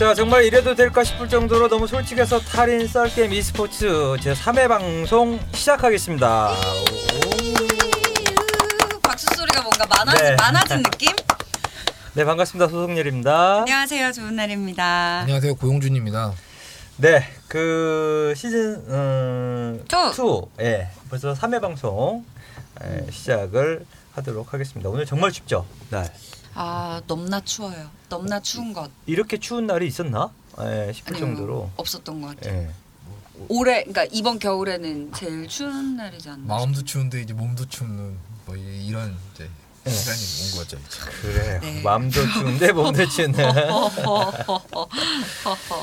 자 정말 이래도 될까 싶을 정도로 너무 솔직해서 탈인 썰게임 e스포츠 제 3회 방송 시작하겠습니다. 박수 소리가 뭔가 많아진, 네. 많아진 느낌? 네 반갑습니다 소송렬입니다. 안녕하세요, 좋은 날입니다. 안녕하세요 고용준입니다. 네, 그 시즌 음, two. 2, 예, 벌써 3회 방송 예, 시작을 하도록 하겠습니다. 오늘 정말 춥죠? 날 아 넘나 추워요. 넘나 추운 것. 이렇게 추운 날이 있었나? 예, 싶을 아니요, 정도로. 없었던 것 같아요. 예. 올해, 그러니까 이번 겨울에는 제일 추운 날이지 않나? 마음도 추운데 이제 몸도 추운 뭐 이- 이런 이제 네. 시간이 온 거죠. 이제. 그래요. 네. 마음도 추운데 몸도 추운데. 허허허허허허.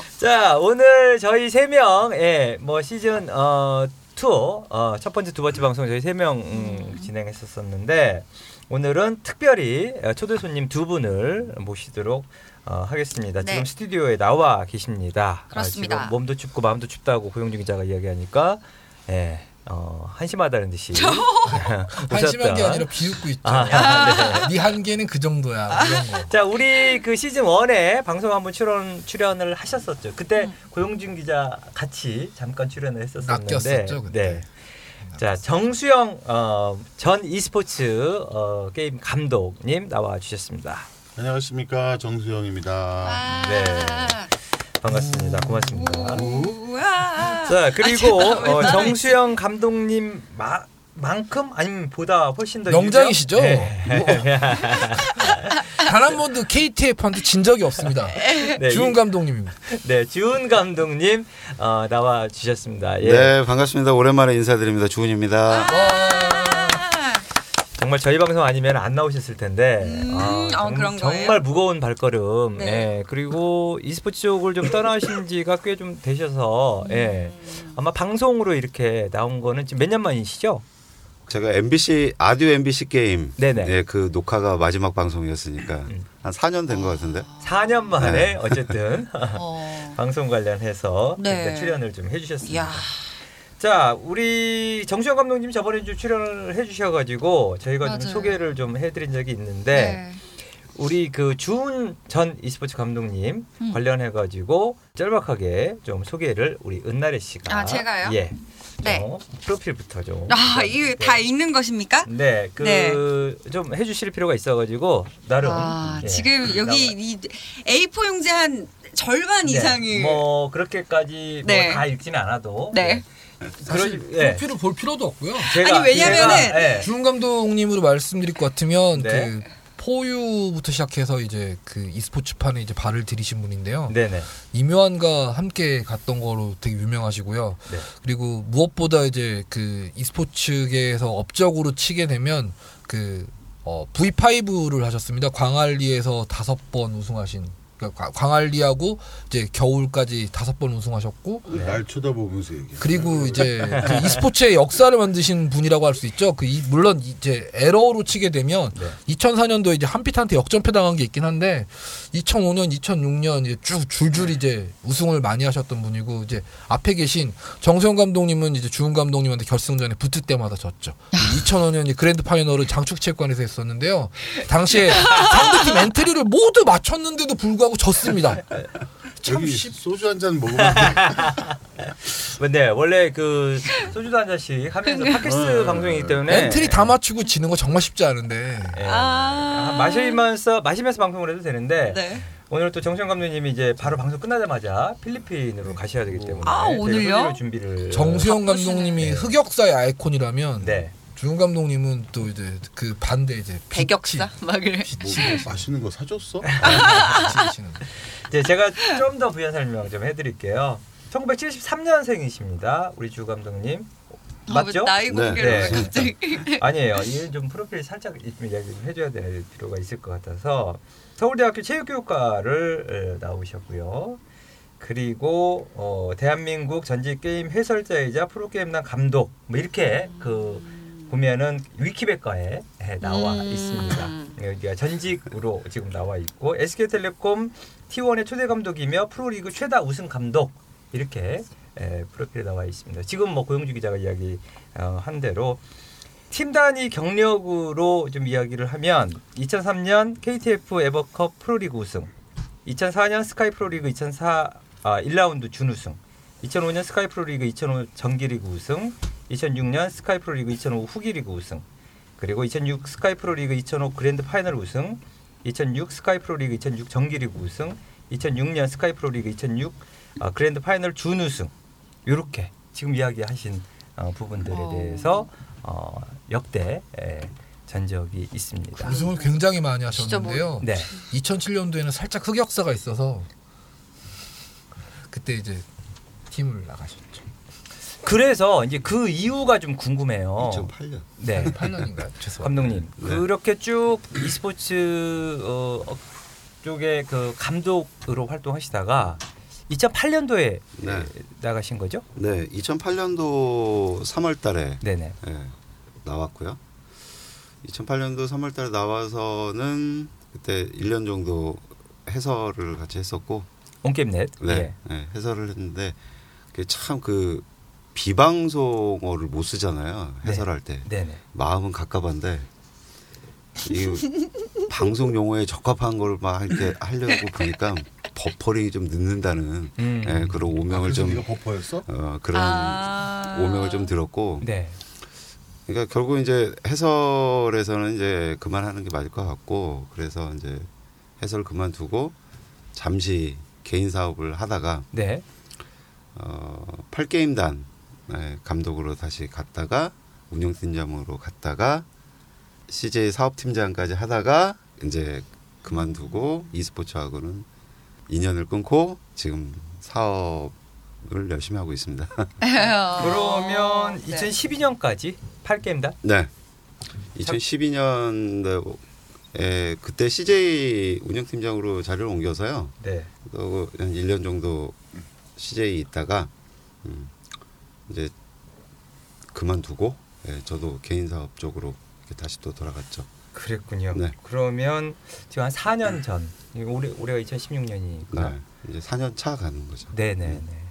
자 오늘 저희 세 명, 예, 뭐 시즌 어, 2, 어, 첫 번째, 두 번째 방송 저희 세명 음, 진행했었었는데 오늘은 특별히 어, 초대 손님 두 분을 모시도록 어, 하겠습니다. 네. 지금 스튜디오에 나와 계십니다. 그렇습니다. 아, 지금 몸도 춥고 마음도 춥다고 고용준 기자가 이야기하니까 예, 어, 한심하다는 듯이 한심한 게. 아니라 비웃고 있죠. 아, 네 한계는 그 정도야. 거. 자, 우리 그 시즌 1에 방송 한번 출연 출연을 하셨었죠. 그때 음. 고용준 기자 같이 잠깐 출연을 했었었는데. 낚였었죠, 그때. 네. 자, 정수영 어, 전 e스포츠 어, 게임 감독님 나와 주셨습니다. 안녕하십니까 정수영입니다. 와. 네. 반갑습니다. 고맙습니다. 자, 그리고 아, 왜 어, 정수영 감독님 마, 만큼 아니면 보다 훨씬 더 명장이시죠? 네. 단한 번도 KTF한테 진 적이 없습니다. 네, 이- 감독님입니다. 네, 지훈 감독님 어, 나와 주셨습니다. 예. 네, 반갑습니다. 오랜만에 인사드립니다. 주은입니다. 아. 정말 저희 방송 아니면 안 나오셨을 텐데 음, 아, 어, 정, 그런 거예요? 정말 무거운 발걸음 네. 예, 그리고 e스포츠 쪽을 좀 떠나신 지가 꽤 좀 되셔서 예, 음. 아마 방송으로 이렇게 나온 거는 지금 몇 년 만이시죠? 제가 MBC 아디오 MBC 게임 네네. 네, 그 녹화가 마지막 방송이었으니까 음. 한 4년 된 것 같은데. 4년 만에 네. 어쨌든 어. 방송 관련해서 네. 출연을 좀 해주셨습니다. 자, 우리 정수영 감독님 저번에 좀 출연을 해주셔가지고 저희가 좀 맞아요. 소개를 좀 해드린 적이 있는데 네. 우리 그 주은 전 e스포츠 감독님 음. 관련해 가지고 짤막하게 좀 소개를 우리 은나래 씨가 아, 제가요? 예. 네. 좀 프로필부터 좀. 아, 이거 다 읽는 것입니까? 네, 그좀 해주실 필요가 있어가지고 나름. 아, 예, 지금 여기 나와- 이 A4 용지 한 절반 네, 이상이 뭐 그렇게까지 네. 뭐다 읽지는 않아도. 네. 사실 그러지- 예. 프로필을 볼 필요도 없고요. 제가 아니, 왜냐면은 예. 주은 감독님으로 말씀드릴 것 같으면 네. 그 포유부터 시작해서 이제 그 e스포츠판에 이제 발을 들이신 분인데요. 네네. 이묘한과 함께 갔던 거로 되게 유명하시고요. 네. 그리고 무엇보다 이제 그 e스포츠계에서 업적으로 치게 되면 그 어, V5를 하셨습니다. 광안리에서 다섯 번 우승하신. 그러니까 광- 광안리하고 이제 겨울까지 다섯 번 우승하셨고 네. 날 쳐다보면서 얘기해. 그리고 이제 그 e스포츠의 역사를 만드신 분이라고 할 수 있죠. 그 이- 물론 이제 에러로 치게 되면 네. 2004년도에 이제 한빛한테 역전패 당한 게 있긴 한데 2005년, 2006년 이제 쭉 줄줄 이제 우승을 많이 하셨던 분이고 이제 앞에 계신 정수영 감독님은 이제 주은 감독님한테 결승전에 붙을 때마다 졌죠. 2005년 grand final을 장충체육관에서 했었는데요. 당시에 상대팀 엔트리를 모두 맞췄는데도 불구하고 졌습니다. 참 여기 씨- 소주 한 잔 먹으면? 네, 원래 그 소주도 한 잔씩 하면서 팟캐스트 어, 방송이기 때문에 엔트리 다 맞추고 지는 거 정말 쉽지 않은데. 예. 아. 마시면서 마시면서 방송을 해도 되는데 네. 오늘 또 정수영 감독님이 이제 바로 방송 끝나자마자 필리핀으로 가셔야 되기 때문에 아, 오늘요? 준비를 정수영. 감독님이 네. 흑역사의 아이콘이라면 네. 주은 감독님은 또 이제 그 반대 이제 배격사 막 이래. 뭐 맛있는 거 사줬어? 빛이시는 이제 제가 좀 더 부연 설명 좀 해드릴게요. 1973년생이십니다. 우리 주 감독님 맞죠? 아, 나이 네. 공개를 왜 네. 갑자기? 아니에요. 이게 좀 프로필 살짝 좀 이야기 좀 해줘야 될 필요가 있을 것 같아서 서울대학교 체육교육과를 에, 나오셨고요. 그리고 어, 대한민국 전직 게임 해설자이자 프로게임단 감독 뭐 이렇게 그 보면은 위키백과에 에, 나와 음. 있습니다. 여기가 전직으로 지금 나와 있고 SK텔레콤 T1의 초대 감독이며 프로리그 최다 우승 감독 이렇게 에, 프로필에 나와 있습니다. 지금 뭐 고영주 기자가 이야기 어, 한 대로 팀 단위 경력으로 좀 이야기를 하면 2003년 KTF 에버컵 프로리그 우승 2004년 스카이 프로리그 2004 아, 1라운드 준우승. 2005년 스카이 프로리그 2005 정기리그 우승. 2006년 스카이 프로리그 2005 후기 리그 우승. 그리고 2006 스카이 프로리그 2005 grand final 우승. 2006 스카이 프로리그 2006 정기 리그 우승. 2006년 스카이 프로리그 2006 아, grand final 준우승. 요렇게 지금 이야기하신 어, 부분들에 어. 대해서 어, 역대 에, 전적이 있습니다. 우승을 굉장히 많이 진짜 뭐- 하셨는데요. 네. 2007년도에는 살짝 흑역사가 있어서 그때 이제 팀을 나가셨죠. 그래서 이제 그 이유가 좀 궁금해요. 2008년. 네. 8년인가요? 죄송합니다. 감독님 네. 그렇게 쭉 e스포츠 어, 어, 쪽에 그 감독으로 활동하시다가 2008년도에 네. 나가신 거죠? 네, 2008년도 3월달에 네네. 예, 나왔고요. 2008년도 3월달에 나와서는 그때 1년 정도 해설을 같이 했었고, 온게임넷. 네, 예, 해설을 했는데 참 그 비방송어를 못 쓰잖아요. 네. 해설할 때 네네. 마음은 갑갑한데 이 방송 용어에 적합한 걸 막 이렇게 하려고 보니까 버퍼링이 좀 늦는다는 음. 예, 그런 아, 오명을 그래서 좀 버퍼였어? 어, 그런 아. 오명을 좀 들었고 네. 그러니까 결국 이제 해설에서는 이제 그만하는 게 맞을 것 같고 그래서 이제 해설 그만두고 잠시 개인 사업을 하다가 네. 어, 8게임단 네, 감독으로 다시 갔다가 운영팀장으로 갔다가 CJ 사업팀장까지 하다가 이제 그만두고 e스포츠하고는 인연을 끊고 지금 사업을 열심히 하고 있습니다. 그러면 네. 2012년까지 8게임단? 네. 2012년도에 그때 CJ 운영팀장으로 자리를 옮겨서요. 네. 또한 1년 정도 CJ 있다가 음, 이제 그만두고 예, 저도 개인 사업 쪽으로 다시 또 돌아갔죠. 그랬군요. 네. 그러면 지금 한 4년 전. 올해 올해가 2016년이니까. 네. 이제 4년 차 가는 거죠. 네네네.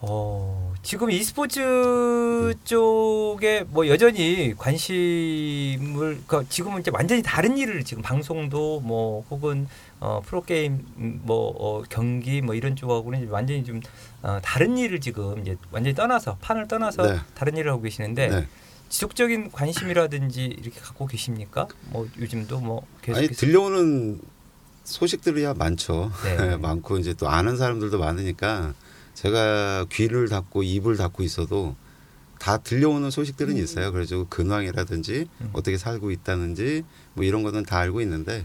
어, 지금 e스포츠 쪽에 뭐 여전히 관심을, 그 지금은 이제 완전히 다른 일을 지금 방송도 뭐 혹은 어, 프로게임 음, 뭐 어, 경기 뭐 이런 쪽하고는 완전히 좀 어, 다른 일을 지금 이제 완전히 떠나서 판을 떠나서 네. 다른 일을 하고 계시는데 네. 지속적인 관심이라든지 이렇게 갖고 계십니까? 뭐 요즘도 뭐 계속 아니 들려오는 소식들이야 많죠. 네. 많고 이제 또 아는 사람들도 많으니까 제가 귀를 닫고 입을 닫고 있어도 다 들려오는 소식들은 있어요. 그래서 근황이라든지 음. 어떻게 살고 있다는지 뭐 이런 거는 다 알고 있는데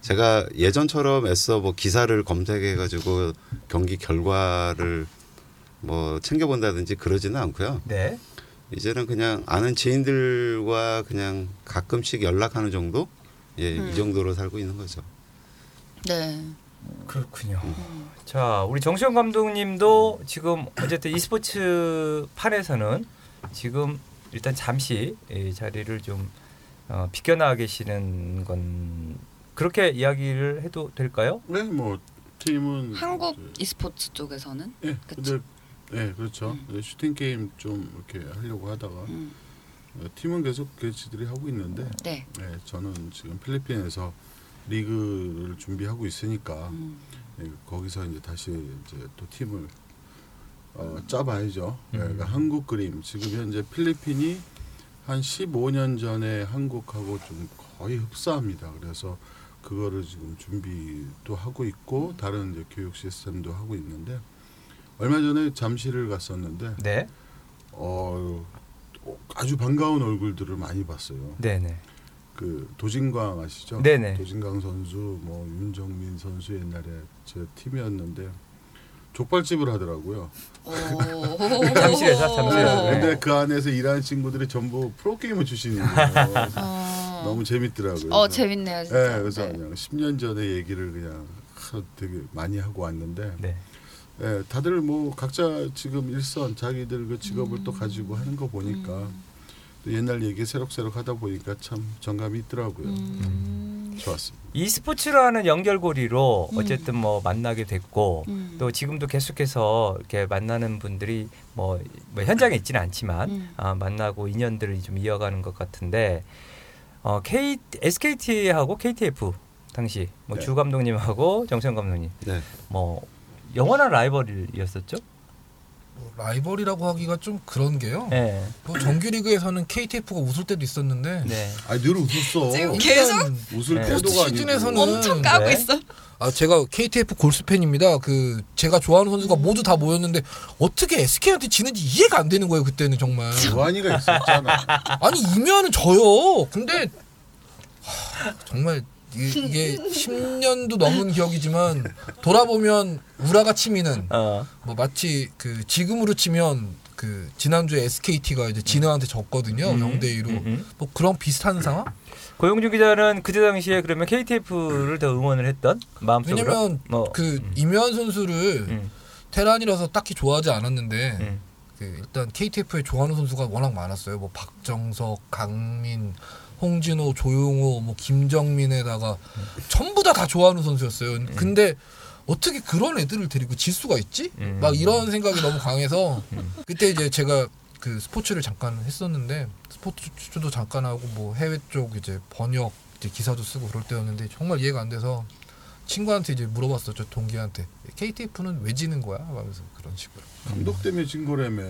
제가 예전처럼 애써 뭐 기사를 검색해 가지고 경기 결과를 뭐 챙겨 본다든지 그러지는 않고요. 네. 이제는 그냥 아는 지인들과 그냥 가끔씩 연락하는 정도? 예, 음. 이 정도로 살고 있는 거죠. 네. 그렇군요. 자, 우리 정수영 감독님도 지금 어쨌든 e스포츠 판에서는 지금 일단 잠시 이 자리를 좀 어, 비껴나와 계시는 건 그렇게 이야기를 해도 될까요? 네, 뭐 팀은 한국 e스포츠 쪽에서는 예, 그쵸. 근데 네, 그렇죠. 음. 네, 슈팅 게임 좀 이렇게 하려고 하다가 음, 어, 팀은 계속 개치들이 하고 있는데 네. 네, 저는 지금 필리핀에서 리그를 준비하고 있으니까 음, 네, 거기서 이제 다시 이제 또 팀을 어, 짜봐야죠. 네, 음. 그러니까 한국 그림 지금 현재 필리핀이 한 15년 전에 한국하고 좀 거의 흡사합니다. 그래서 그거를 지금 준비도 하고 있고 다른 이제 교육 시스템도 하고 있는데 얼마 전에 잠실을 갔었는데 네. 어, 아주 반가운 얼굴들을 많이 봤어요. 네, 네. 그 도진광 아시죠? 네네. 도진광 선수, 뭐 윤정민 선수 옛날에 제 팀이었는데 족발집을 하더라고요. 오. 잠실에서, 잠실에서. 네. 근데 그 안에서 일하는 친구들이 전부 프로게이머 출신이에요. 어. 너무 재밌더라고요. 어 그래서- 재밌네요 진짜. 네, 그래서 네. 그냥 10년 전의 얘기를 그냥 하- 되게 많이 하고 왔는데 네. 예, 다들 뭐 각자 지금 일선 자기들 그 직업을 음. 또 가지고 하는 거 보니까 또 옛날 얘기 새록새록 하다 보니까 참 정감이 있더라고요. 음. 좋았습니다. e스포츠라는 연결고리로 음. 어쨌든 뭐 만나게 됐고 음. 또 지금도 계속해서 이렇게 만나는 분들이 뭐, 뭐 현장에 있지는 않지만 음. 아, 만나고 인연들을 좀 이어가는 것 같은데 어, K, SKT하고 KTF 당시 뭐 네. 주 감독님하고 정천 감독님 네. 뭐 영원한 라이벌이었었죠. 뭐 라이벌이라고 하기가 좀 그런 게요. 네. 뭐 정규리그에서는 KTF가 웃을 때도 있었는데 네. 아니 늘 웃었어. 지금 계속 웃을 네. 태도가 아니고. 시즌에서는 엄청 까고 네. 있어. 아 제가 KTF 골수 팬입니다. 그 제가 좋아하는 선수가 모두 다 모였는데 어떻게 SK한테 지는지 이해가 안 되는 거예요. 그때는 정말. 요한이가 있었잖아. 아니 이면은 져요. 근데 하, 정말 이게, 이게 10년도 넘은 기억이지만 돌아보면 우라가 치미는 어. 뭐 마치 그 지금으로 치면 그 지난주에 SKT가 이제 진화한테 졌거든요. 음. 0대 2로. 음, 음. 뭐 그런 비슷한 상황? 고용준 기자는 그때 당시에 그러면 KTF를 더 응원을 했던 마음속으로. 왜냐면 뭐, 그 음. 이면 선수를 음, 테란이라서 딱히 좋아하지 않았는데 음. 그 일단 KTF에 좋아하는 선수가 워낙 많았어요. 뭐 박정석, 강민, 홍진호, 조용호, 뭐 김정민에다가 전부 다 다 좋아하는 선수였어요. 근데 어떻게 그런 애들을 데리고 질 수가 있지? 음. 막 이런 생각이 너무 강해서 음. 그때 이제 제가 그 스포츠를 잠깐 했었는데 스포츠도 잠깐 하고 뭐 해외 쪽 이제 번역 이제 기사도 쓰고 그럴 때였는데 정말 이해가 안 돼서 친구한테 이제 물어봤었죠 동기한테 KTF는 왜 지는 거야? 하면서 그런 식으로 감독 때문에 진 거라며.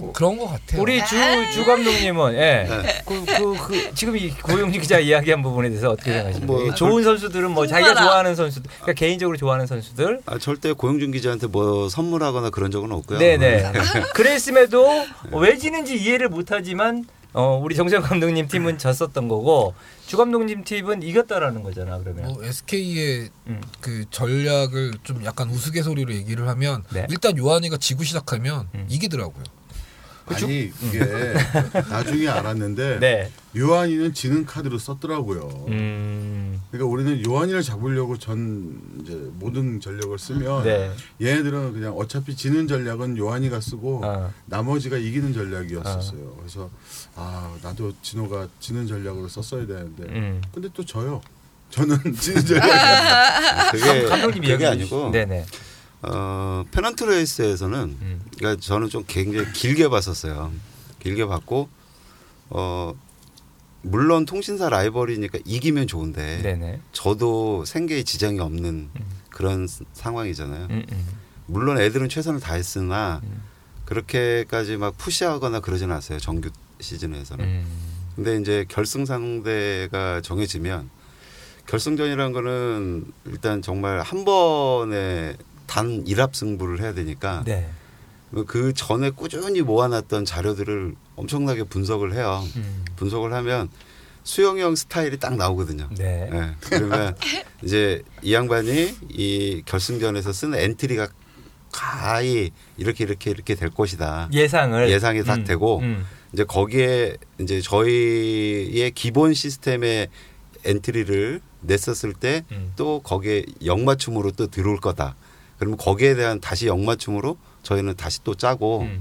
뭐 그런 거 같아요. 우리 주, 주 감독님은 예. 네. 그, 그, 그, 지금 이 고용준 기자 이야기한 부분에 대해서 어떻게 생각하십니까? 뭐, 이 좋은 선수들은 뭐 자기가. 좋아하는 선수들, 그러니까 개인적으로 좋아하는 선수들. 아, 절대 고용준 기자한테 뭐 선물하거나 그런 적은 없고요. 네네. 그랬음에도 왜 지는지 이해를 못하지만 어, 우리 정세영 감독님 팀은 졌었던 거고 주 감독님 팀은 이겼다라는 거잖아 그러면. 뭐 SK의 음. 그 전략을 좀 약간 우스갯소리로 얘기를 하면 네. 일단 요한이가 지고 시작하면 음. 이기더라고요. 그쵸? 아니 이게 나중에 알았는데 네. 요한이는 지는 카드로 썼더라고요. 음. 그러니까 우리는 요한이를 잡으려고 전 이제 모든 전력을 쓰면 네. 얘네들은 그냥 어차피 지는 전략은 요한이가 쓰고 어. 나머지가 이기는 전략이었었어요. 그래서 아 나도 진호가 지는 전략으로 썼어야 되는데 음. 근데 또 져요. 저는 지는 전략이 그게 감독님 그게 이야기 아니고 네네. 어, 페넌트 레이스에서는 음. 그러니까 저는 좀 굉장히 길게 봤었어요. 길게 봤고 어 물론 통신사 라이벌이니까 이기면 좋은데 네네. 저도 생계에 지장이 없는 음. 그런 스- 상황이잖아요. 음, 음. 물론 애들은 최선을 다했으나 음. 그렇게까지 막 푸시하거나 그러진 않았어요. 정규 시즌에서는. 음. 근데 이제 결승 상대가 정해지면 결승전이라는 거는 일단 정말 한 번에 단 1합 승부를 해야 되니까 네. 그 전에 꾸준히 모아놨던 자료들을 엄청나게 분석을 해요. 음. 분석을 하면 수영이 형 스타일이 딱 나오거든요. 네. 예, 그러면 이제 이 양반이 이 결승전에서 쓴 엔트리가 가히 이렇게 이렇게 이렇게 될 것이다. 예상을 예상이 딱 되고 음. 이제 거기에 이제 저희의 기본 시스템의 엔트리를 냈었을 때 음. 또 거기에 역맞춤으로 또 들어올 거다. 그러면 거기에 대한 다시 역맞춤으로 저희는 다시 또 짜고 음.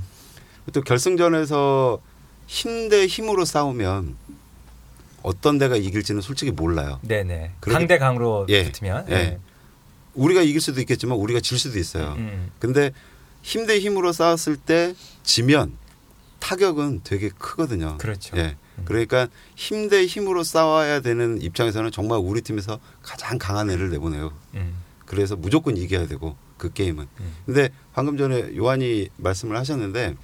또 결승전에서 힘 대 힘으로 싸우면 어떤 데가 이길지는 솔직히 몰라요. 네네. 강대 강으로 예. 붙으면. 예. 우리가 이길 수도 있겠지만 우리가 질 수도 있어요. 음. 근데 힘 대 힘으로 싸웠을 때 지면 타격은 되게 크거든요. 그렇죠. 예. 음. 그러니까 힘 대 힘으로 싸워야 되는 입장에서는 정말 우리 팀에서 가장 강한 애를 내보내요. 음. 그래서 무조건 이겨야 되고 그 게임은. 음. 근데 방금 전에 요한이 말씀을 하셨는데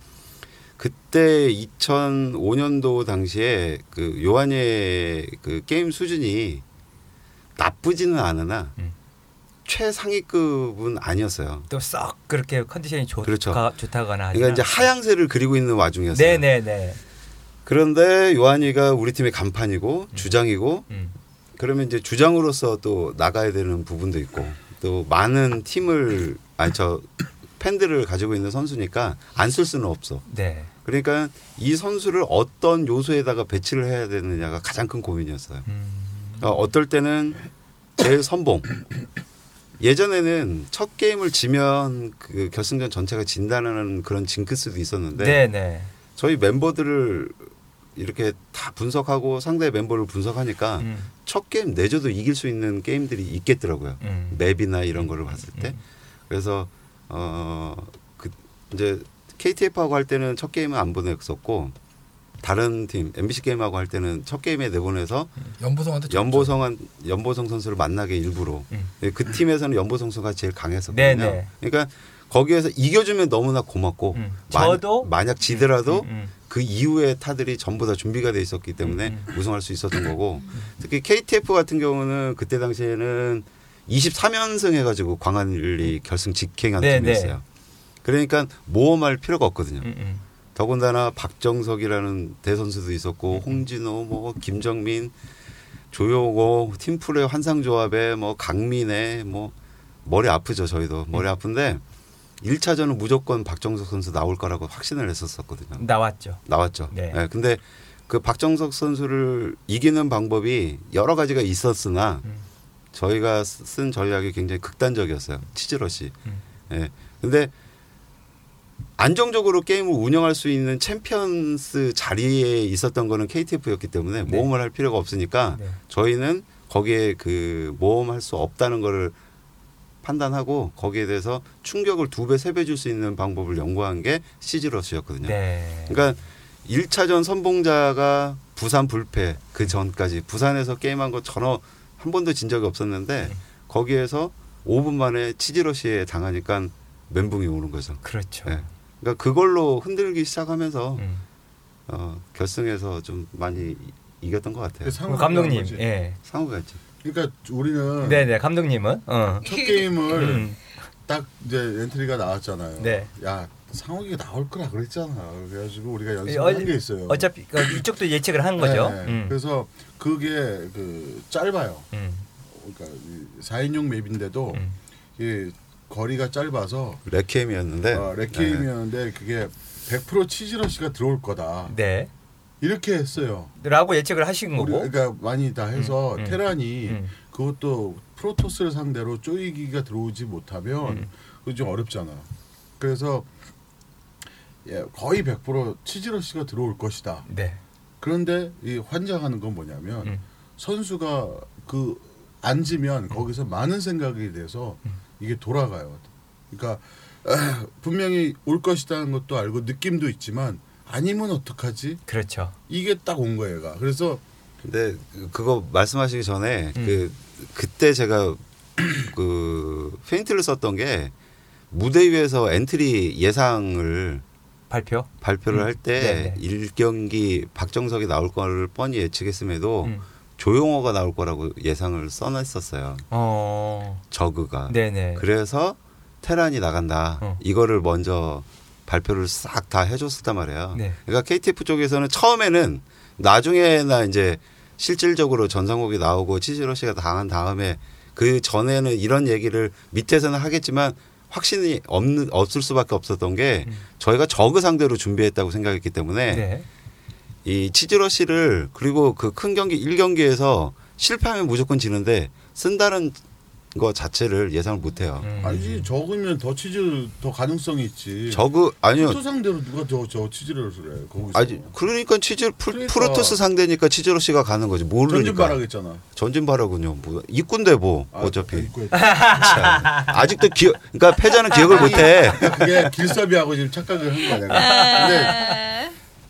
그때 2005년도 당시에 그 요한의 그 게임 수준이 나쁘지는 않으나 음. 최상위급은 아니었어요. 또 썩 그렇게 컨디션이 좋, 그렇죠. 가, 좋다거나 그러니까 이제 하향세를 그리고 있는 와중이었어요. 네네네. 그런데 요한이가 우리 팀의 간판이고 주장이고 음. 그러면 이제 주장으로서 또 나가야 되는 부분도 있고 또 많은 팀을 아니 저 팬들을 가지고 있는 선수니까 안 쓸 수는 없어. 네. 그러니까 이 선수를 어떤 요소에다가 배치를 해야 되느냐가 가장 큰 고민이었어요. 음. 어, 어떨 때는 제일 선봉. 예전에는 첫 게임을 지면 그 결승전 전체가 진다는 그런 징크스도 있었는데 네네. 저희 멤버들을 이렇게 다 분석하고 상대 멤버를 분석하니까 음. 첫 게임 내줘도 이길 수 있는 게임들이 있겠더라고요. 음. 맵이나 이런 거를 봤을 때. 음. 그래서 어 그 이제 KTF하고 할 때는 첫 게임은 안 보냈었고 다른 팀 MBC 게임하고 할 때는 첫 게임에 내보내서 연보성한테 졌죠. 연보성한 연보성 선수를 만나게 일부러 음. 그 팀에서는 연보성 선수가 제일 강했었거든요. 네네. 그러니까 거기에서 이겨주면 너무나 고맙고 음. 만- 저도 만약 지더라도 음, 음. 그 이후에 타들이 전부 다 준비가 돼 있었기 때문에 음, 우승할 수 있었던 거고 특히 KTF 같은 경우는 그때 당시에는 23연승 해가지고 광안리 결승 직행한 네, 팀이었어요. 그러니까 모험할 필요가 없거든요. 음, 음. 더군다나 박정석이라는 대선수도 있었고 홍진호, 뭐 김정민, 조용호, 팀플의 환상조합에 뭐 강민혜, 뭐 머리 아프죠 저희도 머리 아픈데 1차전은 무조건 박정석 선수 나올 거라고 확신을 했었었거든요. 나왔죠. 나왔죠. 네. 예, 근데 그 박정석 선수를 이기는 방법이 여러 가지가 있었으나 음. 저희가 쓰- 쓴 전략이 굉장히 극단적이었어요. 치즈러시. 음. 예. 근데 안정적으로 게임을 운영할 수 있는 챔피언스 자리에 있었던 거는 KTF였기 때문에 네. 모험을 할 필요가 없으니까 네. 저희는 거기에 그 모험할 수 없다는 거를 판단하고 거기에 대해서 충격을 두 배, 세 배 줄 수 있는 방법을 연구한 게 시즈러시였거든요. 네. 그러니까 1차전 선봉자가 부산 불패 그 전까지 부산에서 게임한 거 전혀 한 번도 진 적이 없었는데 네. 거기에서 5분 만에 치즈러시에 당하니까 멘붕이 오는 거죠. 그렇죠. 네. 그러니까 그걸로 흔들기 시작하면서 음. 어, 결승에서 좀 많이 이- 이겼던 것 같아요. 그 감독님. 예. 상우가 있죠. 그러니까 우리는 네네 감독님은 어. 첫 게임을 음. 딱 이제 엔트리가 나왔잖아요. 네. 야 상욱이가 나올 거라 그랬잖아. 그래가지고 우리가 어, 연습한 게 있어요. 어차피 그 이쪽도 예측을 한 거죠. 네. 음. 그래서 그게 그 짧아요. 음. 그러니까 4인용 맵인데도 음. 이 거리가 짧아서 레케임이었는데 어, 레케임이었는데 그게 100% 치즈러시가 들어올 거다. 네. 이렇게 했어요. 라고 예측을 하신 거고. 그러니까 많이 다 해서 음, 음, 테란이 음. 그것도 프로토스를 상대로 쪼이기가 들어오지 못하면 음. 좀 어렵잖아. 그래서 예, 거의 100% 치즈러시가 들어올 것이다. 네. 그런데 이 환장하는 건 뭐냐면 음. 선수가 그 앉으면 거기서 많은 생각이 돼서 음. 이게 돌아가요. 그러니까 분명히 올 것이라는 것도 알고 느낌도 있지만 아니면 어떡하지? 그렇죠. 이게 딱 온 거예요. 얘가. 그래서 근데 그거 말씀하시기 전에 음. 그 그때 제가 그 페인트를 썼던 게 무대 위에서 엔트리 예상을 발표. 발표를 음. 할때 네네. 일 1경기 박정석이 나올 거를 뻔히 예측했음에도 음. 조용호가 나올 거라고 예상을 써놨었어요. 어. 저그가. 네네. 그래서 테란이 나간다. 어. 이거를 먼저 발표를 싹 다 해줬었단 말이에요. 네. 그러니까 KTF 쪽에서는 처음에는 나중에나 이제 실질적으로 전상욱이 나오고 치즈러시가 당한 다음에 그 전에는 이런 얘기를 밑에서는 하겠지만 확신이 없는 없을 수밖에 없었던 게 음. 저희가 저그 상대로 준비했다고 생각했기 때문에 네. 이 치즈러시를 그리고 그 큰 경기 1경기에서 실패하면 무조건 지는데 쓴다는 거 자체를 예상을 못 해요. 음. 아니지 적으면 더 치즈 더 가능성이 있지. 저그 아니요. 프로토 상대로 누가 저, 저 치즈를 그래 거기서. 아니 그러니까 치즈 그러니까. 프로토스 상대니까 치즈러시가 가는 거지. 모르니까 바라겠잖아. 전진바라군요. 뭐 이꾼데 뭐 아, 어차피 참, 아직도 기억 그러니까 패자는 기억을 못 해. 그게 길섭이하고 지금 착각을 한 거야 내가. 근데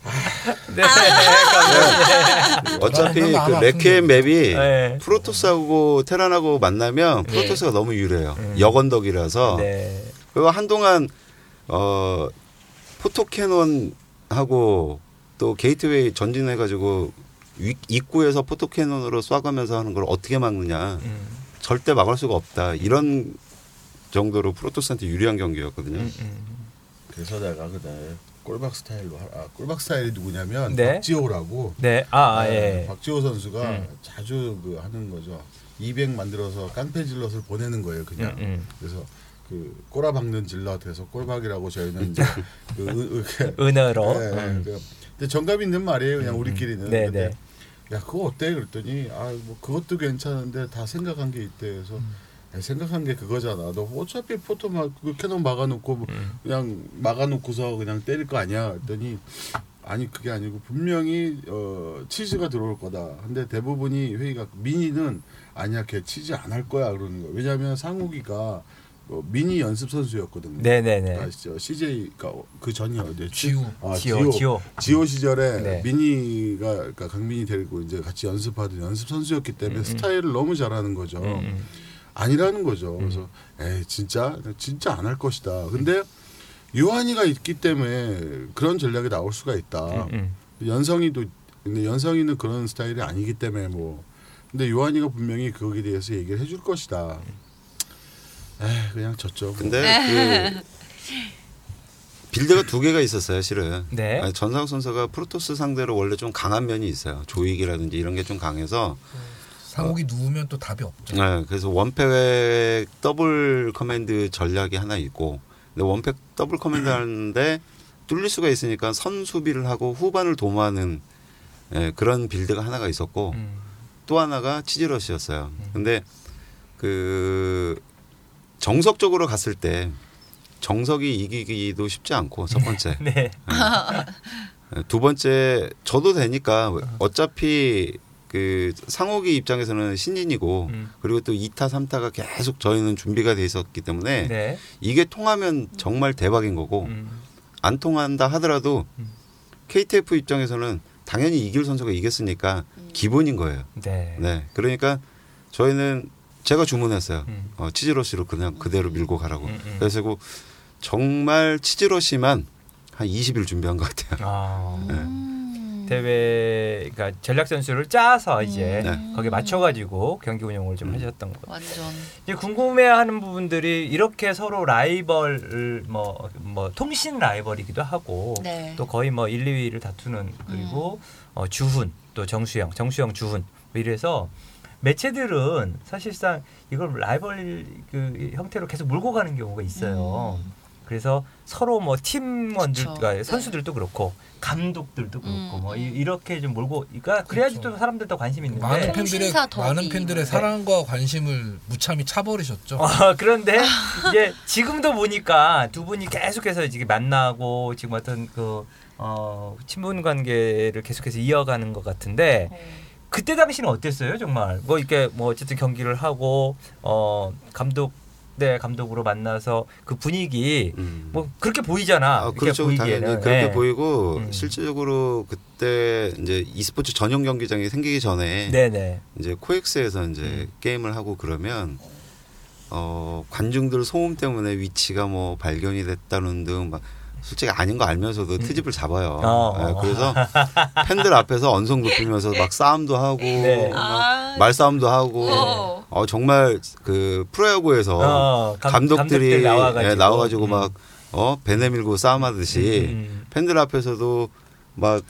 네. 어차피 그건 그안 레퀴엠 맵이 네. 프로토스하고 테란하고 만나면 네. 프로토스가 너무 유리해요. 음. 역언덕이라서 네. 그리고 한동안 어 photo cannon하고 또 게이트웨이 전진해가지고 위- 입구에서 photo cannon으로 쏴가면서 하는 걸 어떻게 막느냐 음. 절대 막을 수가 없다 이런 정도로 프로토스한테 유리한 경기였거든요. 음, 음. 그래서 내가 그때 꼴박 스타일로 하- 아, 꼴박 스타일이 누구냐면 네. 박지호라고. 네. 아, 아 네, 예. 박지호 선수가 음. 자주 그 하는 거죠. 200 만들어서 깡패 질럿을 보내는 거예요, 그냥. 음, 음. 그래서 그 꼬라 박는 질럿에서 꼴박이라고 저희는 이제 그, 그, 그, 은어로. 네, 음. 그, 근데 정답 있는 말이에요, 그냥 우리끼리는. 네, 근데 네. 야 그거 어때? 그랬더니 아 뭐 그것도 괜찮은데 다 생각한 게 있대. 그래서 음. 야, 생각한 게 그거잖아. 너 어차피 포토 막그 캐논 막아놓고 뭐 음. 그냥 막아놓고서 그냥 때릴 거 아니야. 그랬더니 아니 그게 아니고 분명히 어 치즈가 들어올 거다. 근데 대부분이 회의가 미니는 아니야 걔 치즈 안 할 거야 그러는 거야. 왜냐하면 상욱이가 뭐 미니 연습 선수였거든요. 네네네. 아시죠? CJ가 그 전이 어디였지? 지우. 아, 지오. 지오. 지오 시절에 네. 민희가 그러니까 강민이 데리고 이제 같이 연습하던 연습 선수였기 때문에 음, 음. 스타일을 너무 잘하는 거죠. 음, 음. 아니라는 거죠. 그래서 에이 진짜 진짜 안 할 것이다. 근데 유한이가 있기 때문에 그런 전략이 나올 수가 있다. 음, 음. 연성이도 근데 연성이는 그런 스타일이 아니기 때문에 뭐 근데 요한이가 분명히 거기에 대해서 얘기를 해줄 것이다. 에 그냥 졌죠. 근데 그 빌드가 두 개가 있었어요, 실은. 네. 아니, 전상욱 선수가 프로토스 상대로 원래 좀 강한 면이 있어요. 조익이라든지 이런 게 좀 강해서. 상욱이 누우면 또 답이 없죠. 네, 그래서 one fac double command 전략이 하나 있고, 근데 one fac double command 하는데 뚫릴 수가 있으니까 선 수비를 하고 후반을 도모하는 예, 그런 build가 하나가 있었고, 음. 또 하나가 치즈러시였어요. 근데 그 정석적으로 갔을 때 정석이 이기기도 쉽지 않고 첫 번째, 네. 두 번째 저도 되니까 어차피 그 상욱이 입장에서는 신인이고 음. 그리고 또 2타 3타가 계속 저희는 준비가 돼 있었기 때문에 네. 이게 통하면 정말 대박인 거고 음. 안 통한다 하더라도 음. KTF 입장에서는 당연히 이길 선수가 이겼으니까 기본인 거예요. 네. 네. 그러니까 저희는 제가 주문했어요. 음. 어, 치즈러시로 그냥 그대로 밀고 가라고. 음, 음. 그래서 그 정말 치즈러시만 한 20일 준비한 것 같아요. 아. 네. 음. 대회 그러니까 전략 선수를 짜서 이제 네. 거기에 맞춰가지고 경기 운영을 좀 하셨던 거. 완전 이제 궁금해하는 부분들이 이렇게 서로 라이벌 뭐, 뭐 통신 라이벌이기도 하고 네. 또 거의 뭐 1, 2위를 다투는 그리고 어, 주훈 또 정수영, 정수영 주훈 뭐 이래서 매체들은 사실상 이걸 라이벌 그 형태로 계속 몰고 가는 경우가 있어요. 그래서 서로 뭐 팀원들. 그러니까 네. 선수들도 그렇고 감독들도 그렇고 음. 뭐 이- 이렇게 좀 몰고, 그러니까 그래야지 그렇죠. 또 사람들 더 관심 있는데. 많은 팬들의 통신사 더비 많은 팬들의 뭐. 사랑과 관심을 무참히 차버리셨죠. 어, 그런데 이제 지금도 보니까 두 분이 계속해서 이제 만나고 지금 어떤 그 어, 친분 관계를 계속해서 이어가는 것 같은데 어. 그때 당시는 어땠어요, 정말? 뭐 이렇게 뭐 어쨌든 경기를 하고 어 감독 네 감독으로 만나서 그 분위기 음. 뭐 그렇게 보이잖아. 아, 그렇죠. 보이기에는. 당연히 그렇게 네. 보이고 음. 실질적으로 그때 이제 e스포츠 전용 경기장이 생기기 전에 네네. 이제 코엑스에서 이제 음. 게임을 하고 그러면 어 관중들 소음 때문에 위치가 뭐 발견이 됐다는 등 막 솔직히 아닌 거 알면서도 트집을 잡아요. 음. 어. 예, 그래서 팬들 앞에서 언성 높이면서 막 싸움도 하고 네. 막 아. 말싸움도 하고 어. 어 정말 그 프로야구에서 어, 감- 감독들이 감독들 나와가지고. 예, 나와가지고 음. 막 어, 배 내밀고 싸움하듯이 음. 팬들 앞에서도 막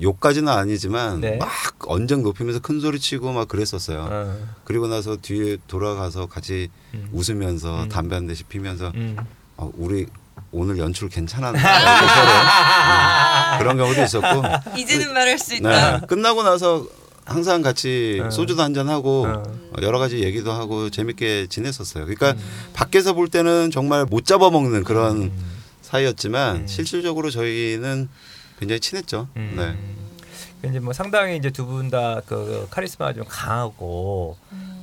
욕까지는 아니지만 네. 막 언쟁 높이면서 큰 소리 치고 막 그랬었어요. 어. 그리고 나서 뒤에 돌아가서 같이 음. 웃으면서 음. 담배 한 대씩 피면서 음. 어, 우리 오늘 연출 괜찮았나 음, 그런 경우도 있었고 이제는 말할 수 있다. 네, 끝나고 나서 항상 같이 어. 소주도 한잔 하고 어. 여러 가지 얘기도 하고 재밌게 지냈었어요. 그러니까 음. 밖에서 볼 때는 정말 못 잡아먹는 그런 음. 사이였지만 음. 실질적으로 저희는 굉장히 친했죠. 음. 네. 이제 뭐 상당히 이제 두 분 다 그 카리스마가 좀 강하고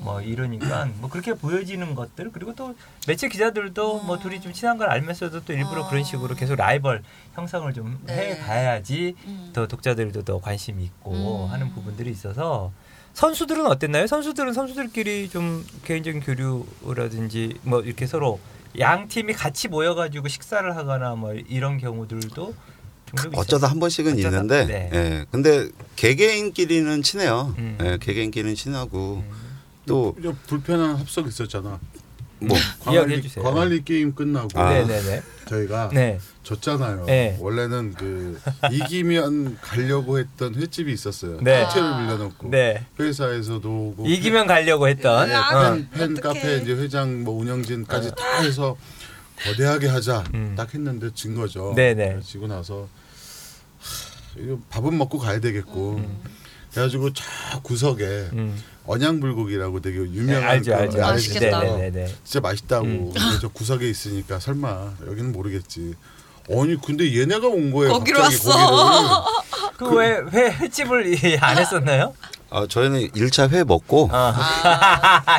뭐 이러니까 뭐 그렇게 보여지는 것들 그리고 또 매체 기자들도 뭐 둘이 좀 친한 걸 알면서도 또 일부러 어. 그런 식으로 계속 라이벌 형성을 좀 네. 해가야지 음. 더 독자들도 더 관심이 있고 음. 하는 부분들이 있어서 선수들은 어땠나요? 선수들은 선수들끼리 좀 개인적인 교류라든지 뭐 이렇게 서로 양 팀이 같이 모여가지고 식사를 하거나 뭐 이런 경우들도 종종 어쩌다 한 번씩은 어쩌다? 있는데, 네. 예. 근데 개개인끼리는 친해요. 음. 예, 개개인끼리는 친하고 음. 또좀 불편한 합석 있었잖아. 뭐 이야기해 광안리. 광안리 게임 끝나고 아. 저희가 네. 졌잖아요. 네. 원래는 그 이기면 가려고 했던 횟집이 있었어요. 네. 호텔을 빌려놓고 네. 회사에서도 오고 이기면 가려고 했던. 아, 어. 팬, 팬 어떡해. 카페 이제 회장 뭐 운영진까지 다 해서 거대하게 하자 음. 딱 했는데 진 거죠. 네네. 지고 나서 하, 이거 밥은 먹고 가야 되겠고 그래가지고 저 구석에 음. 언양불고기라고 되게 유명한 네, 알죠, 그 알죠. 맛있겠다. 네네네. 진짜 맛있다고 음. 저 구석에 있으니까 설마 여기는 모르겠지. 아니 근데 얘네가 온 거예요. 거기로 갑자기 왔어. 거기를. 그왜 회 횟집을 안 했었나요? 아, 저희는 1차 회 먹고 아.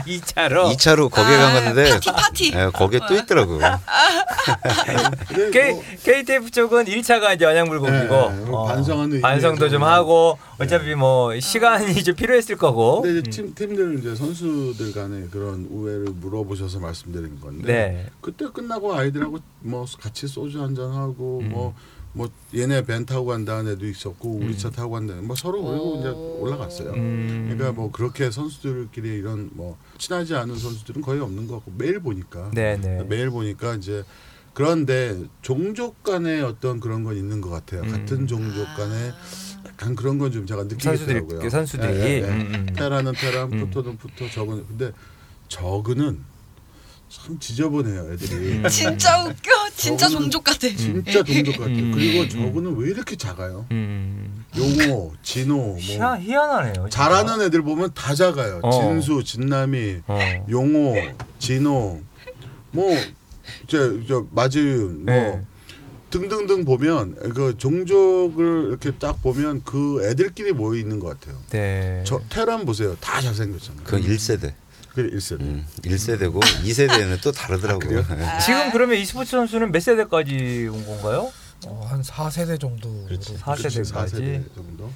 2차로 2차로 거기에 아, 간 건데 파티 파티. 예, 거기에 또 있더라고요. K, 뭐, KTF 쪽은 1차가 이제 언양불고기고 어, 네, 뭐 반성하는 반성도 의미에서 좀. 하고 어차피 뭐 시간이 좀 필요했을 거고 근데 이제 팀, 팀들 이제 선수들 간에 그런 우애를 물어보셔서 말씀드린 건데 네. 그때 끝나고 아이들하고 뭐 같이 소주 한잔 하고 음. 뭐 뭐 얘네 밴 타고 간다는 애도 있었고 우리 음. 차 타고 간다는 뭐 서로 그리고 이제 올라갔어요. 음. 그러니까 뭐 그렇게 선수들끼리 이런 뭐 친하지 않은 선수들은 거의 없는 것 같고 매일 보니까 네네. 매일 보니까 이제 그런데 종족 간의 어떤 그런 건 있는 것 같아요. 음. 같은 종족 간에 약간 그런 건 좀 제가. 그 선수들이 예, 예, 예. 음, 음. 테라는 테라, 음. 푸토는 푸토, 저거는 근데 저그는 참 지저분해요 애들이. 음. 진짜 웃겨. 진짜 종족 같아. 진짜 종족 같아요. 음. 그리고 저거는 왜 이렇게 작아요? 음. 용호, 진호, 뭐 희한, 희한하네요. 진짜. 잘하는 애들 보면 다 작아요. 어. 진수, 진남이, 어. 용호, 진호, 뭐저저 마지윤, 뭐 네. 등등등 보면 그 종족을 이렇게 딱 보면 그 애들끼리 모여 있는 것 같아요. 네. 저 테란 보세요. 다 잘생겼잖아요. 그건 1세대. 그게 1세대. 음, 1세대고 2세대는 또 다르더라고요. 아, 예. 지금 그러면 e스포츠 선수는 몇 세대까지 온 건가요? 어, 한 4세대 정도. 그렇지. 사 그렇지, 세대까지. 사세대 정도.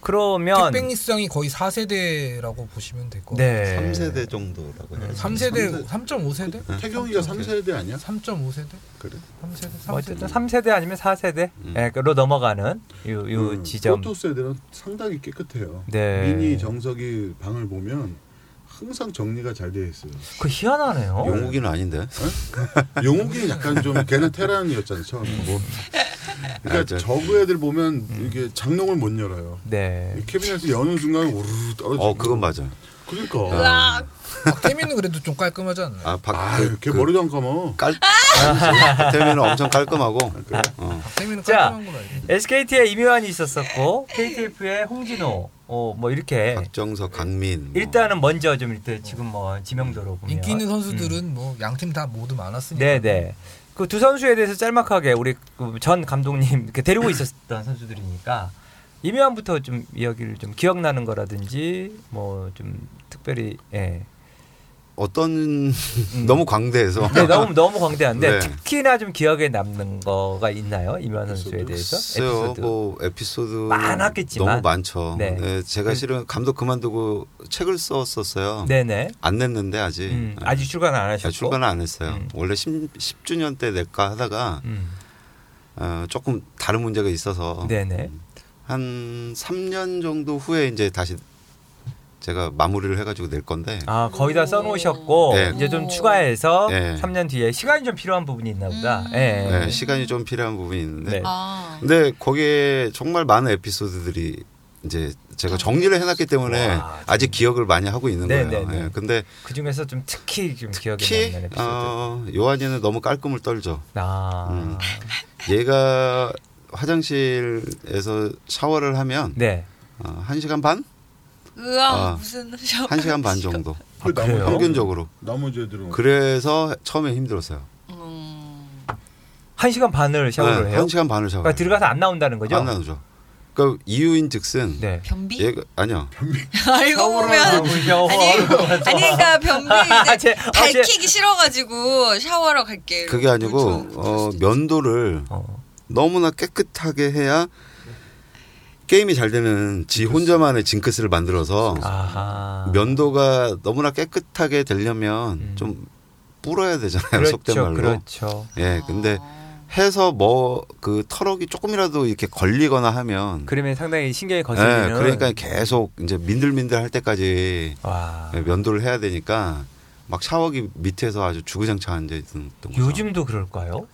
그러면 택배니스장이 거의 4세대라고 보시면 될 것 같아요. 네. 3세대 정도라고 해요. 3세대, 삼세- 3.5세대? 태경이가 3세대 아니야? 3.5세대? 그래. 3세대? 뭐 어쨌든 3세대? 3세대 아니면 4세대 음. 예, 로 넘어가는 요, 요 음, 지점. 프로토스애들은 상당히 깨끗해요. 네. 미니 정석이 방을 보면 항상 정리가 잘 되어 있어요. 그 희한하네요. 용욱이는 아닌데. 용욱이 약간 좀 걔는 테란이었잖아요 처음에. 뭐. 그러니까 아, 저- 저그 애들 보면 이게 장롱을 못 열어요. 네. 이 캐비넷을 여는 순간 우르르 떨어지고. 어, 그건 맞아. 그러니까. 으악. 박태민은 그래도 좀 깔끔하지 않나요? 아, 박, 아, 그, 걔 그 머리도 안 감어. 깔, 박태민은 엄청 깔끔하고. 그래. 어. 박태민은 자, 깔끔한 건 알죠. SKT에 이묘한이 있었었고 KTF에 홍진호 어, 뭐 이렇게 박정석, 강민. 뭐. 일단은 먼저 좀 일단 지금 뭐 지명도로 보면 인기 있는 음. 선수들은 뭐 양팀 다 모두 많았으니까. 네네. 그 두 선수에 대해서 짤막하게 우리 그 전 감독님 이렇게 데리고 있었던 선수들이니까 이묘한부터 좀 이야기를 좀 기억나는 거라든지 뭐 좀 특별히 예. 어떤 너무 광대해서. 네, 너무 너무 광대한데 네. 특히나 좀 기억에 남는 거가 있나요 이묘한 선수에 대해서 에피소드. 뭐 에피소드 많았겠지만. 너무 많죠. 네. 네. 제가 실은 감독 그만두고 책을 썼었어요. 네네. 안 냈는데 아직. 음, 네. 아직 출간 안 하셨고. 아, 출간을 안 했어요. 음. 원래 10, 10 주년 때 낼까 하다가 음, 어, 조금 다른 문제가 있어서 네네. 한 3년 정도 후에 이제 다시 제가 마무리를 해가지고 낼 건데 아 거의 다 써놓으셨고 네. 이제 좀 추가해서 네. 3년 뒤에 시간이 좀 필요한 부분이 있나 보다. 음. 예. 네, 시간이 좀 필요한 부분이 있는데 네. 아. 근데 거기에 정말 많은 에피소드들이 이제 제가 정리를 해놨기 때문에 와, 아직 기억을 많이 하고 있는 네, 거예요. 네, 네. 예, 근데 그 중에서 좀 특히 좀 기억에 남는 에피소드. 어, 요한이는 너무 깔끔을 떨죠. 아, 음. 얘가 화장실에서 샤워를 하면 네. 어, 한 시간 반? 으악 아, 무슨. 한 시간 반 정도 그 아, 그래요? 평균적으로. 나머지 애들은 그래서 처음에 힘들었어요. 음. 한 시간 반을 샤워를 네, 해요. 한 시간 반을 샤워. 그러니까 들어가서 안 나온다는 거죠? 안 나오죠. 그러니까 이유인즉슨 네. 변비? 얘가 아니요. 알고 보면 샤워. 아니 아니 그러니까 변비 아, 이제 아, 제- 밝히기 싫어가지고 샤워하러 갈게. 그게 아니고 어, 면도를 어. 너무나 깨끗하게 해야 게임이 잘 되는 지 혼자만의 징크스를 만들어서 아하. 면도가 너무나 깨끗하게 되려면 음. 좀 불어야 되잖아요. 속된 그렇죠, 말로. 그렇죠. 예, 근데 해서 뭐그 털럭이 조금이라도 이렇게 걸리거나 하면 그러면 상당히 신경이 예, 거슬리는. 그러니까 계속 이제 민들민들 할 때까지 와. 예, 면도를 해야 되니까 막 샤워기 밑에서 아주 주구장창 앉아 있던 거죠. 요즘도 그럴까요?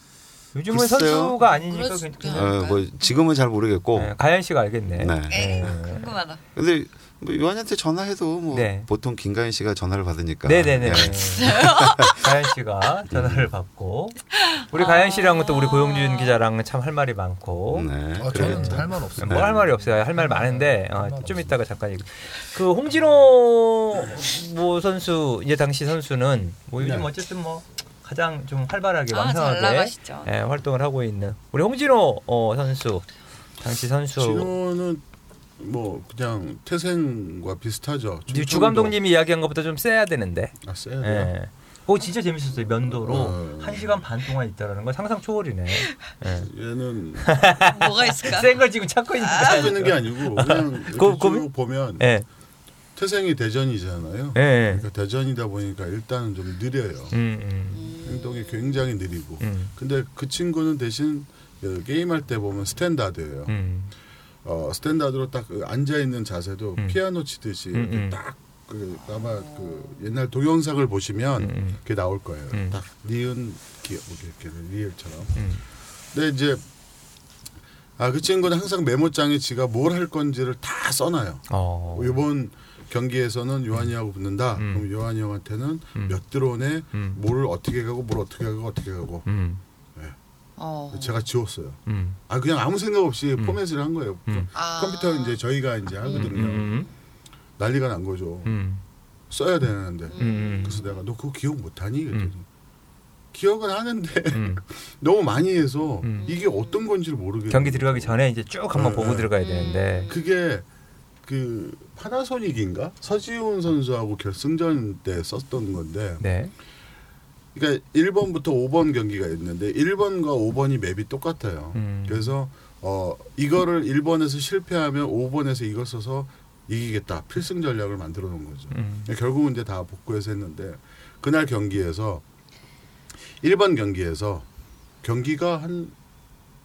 요즘은 글쎄요. 선수가 아니니까 그럴 그냥 어, 뭐 지금은 잘 모르겠고. 네, 가연 씨가 알겠네. 네. 에이, 네. 궁금하다. 근데 뭐 요한이한테 전화해도 뭐 네. 보통 김가연 씨가 전화를 받으니까. 네네네. 예. 가연 씨가 전화를 받고 우리 가연 씨랑은 또 우리 고용준 기자랑은 참 할 말이 많고 네. 아. 저는 할 말 없어요. 뭐 할 말이 없어요. 할 말 많은데 어, 할말 좀. 이따가 잠깐 얘기. 그 홍진호 뭐 선수 이제 당시 선수는 뭐 요즘 네. 어쨌든 뭐 가장 좀 활발하게 아, 잘 왕성하게. 예, 활동을 하고 있는 우리 홍진호 어, 선수 당시 선수 진호는 뭐 그냥 태생과 비슷하죠. 주, 주 감독님이 이야기한 것보다 좀 세야 되는데. 아 세야 돼요. 예. 그거 진짜 재밌었어요. 면도로 어. 한 시간 반 동안 있다라는 건 상상 초월이네. 예. 얘는 뭐가 있을까? 센 걸 지금 찾고 있는 있는 게 아니고 그냥 이렇게 고- 쭉 고민? 보면 예. 태생이 대전이잖아요. 예. 예. 그러니까 대전이다 보니까 일단은 좀 느려요. 음, 음, 행동이 굉장히 느리고. 음, 근데 그 친구는 대신 그 게임할 때 보면 스탠다드예요. 음. 어, 스탠다드로 딱 그 앉아 있는 자세도 음. 피아노 치듯이 음, 이렇게 음. 딱 그, 아마 그 옛날 동영상을 보시면. 그게 나올 거예요. 음. 딱 니은 기 이렇게 리을처럼. 음. 근데 이제 아 그 친구는 항상 메모장에 지가 뭘 할 건지를 다 써놔요. 어. 이번 경기에서는 요한이하고 붙는다. 음. 그럼 요한이 형한테는 음. 몇 드론에 음. 뭘 어떻게 가고 뭘 어떻게 가고 어떻게 가고 음. 어. 제가 지웠어요. 음. 아 그냥 아무 생각 없이 음. 포맷을 한 거예요. 음. 아. 컴퓨터 이제 저희가 이제 하거든요. 음. 난리가 난 거죠. 음. 써야 되는데. 음. 그래서 내가 너 그거 기억 못하니? 그랬더니 음. 기억은 하는데 음. 너무 많이 해서 음. 이게 어떤 건지를 모르겠어요. 경기 들어가기 전에 이제 쭉 한번 네, 보고 네. 들어가야 되는데. 그게 그 파나소닉인가 서지훈 선수하고 결승전 때 썼던 건데 네. 그러니까 1번부터 5번 경기가 있는데 1번과 5번이 맵이 똑같아요. 음. 그래서 어 이거를 1번에서 실패하면 5번에서 이걸 써서 이기겠다 필승 전략을 만들어 놓은 거죠. 음. 결국은 이제 다 복구해서 했는데 그날 경기에서 1번 경기에서 경기가 한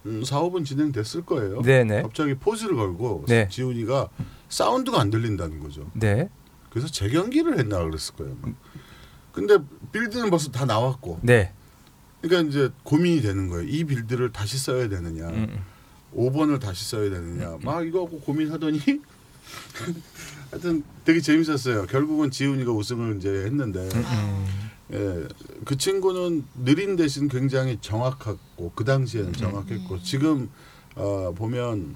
음, 4, 5분 진행됐을 거예요. 네네. 갑자기 포즈를 걸고 네. 지훈이가 사운드가 안 들린다는 거죠. 네. 그래서 재경기를 했나 그랬을 거예요. 막. 근데 빌드는 벌써 다 나왔고 네. 그러니까 이제 고민이 되는 거예요. 이 빌드를 다시 써야 되느냐, 음. 5번을 다시 써야 되느냐, 막 이거 하고 고민하더니 하여튼 되게 재밌었어요. 결국은 지훈이가 우승을 이제 했는데 음. 예, 그 친구는 느린 대신 굉장히 정확하고 그 당시에는 정확했고 지금 어, 보면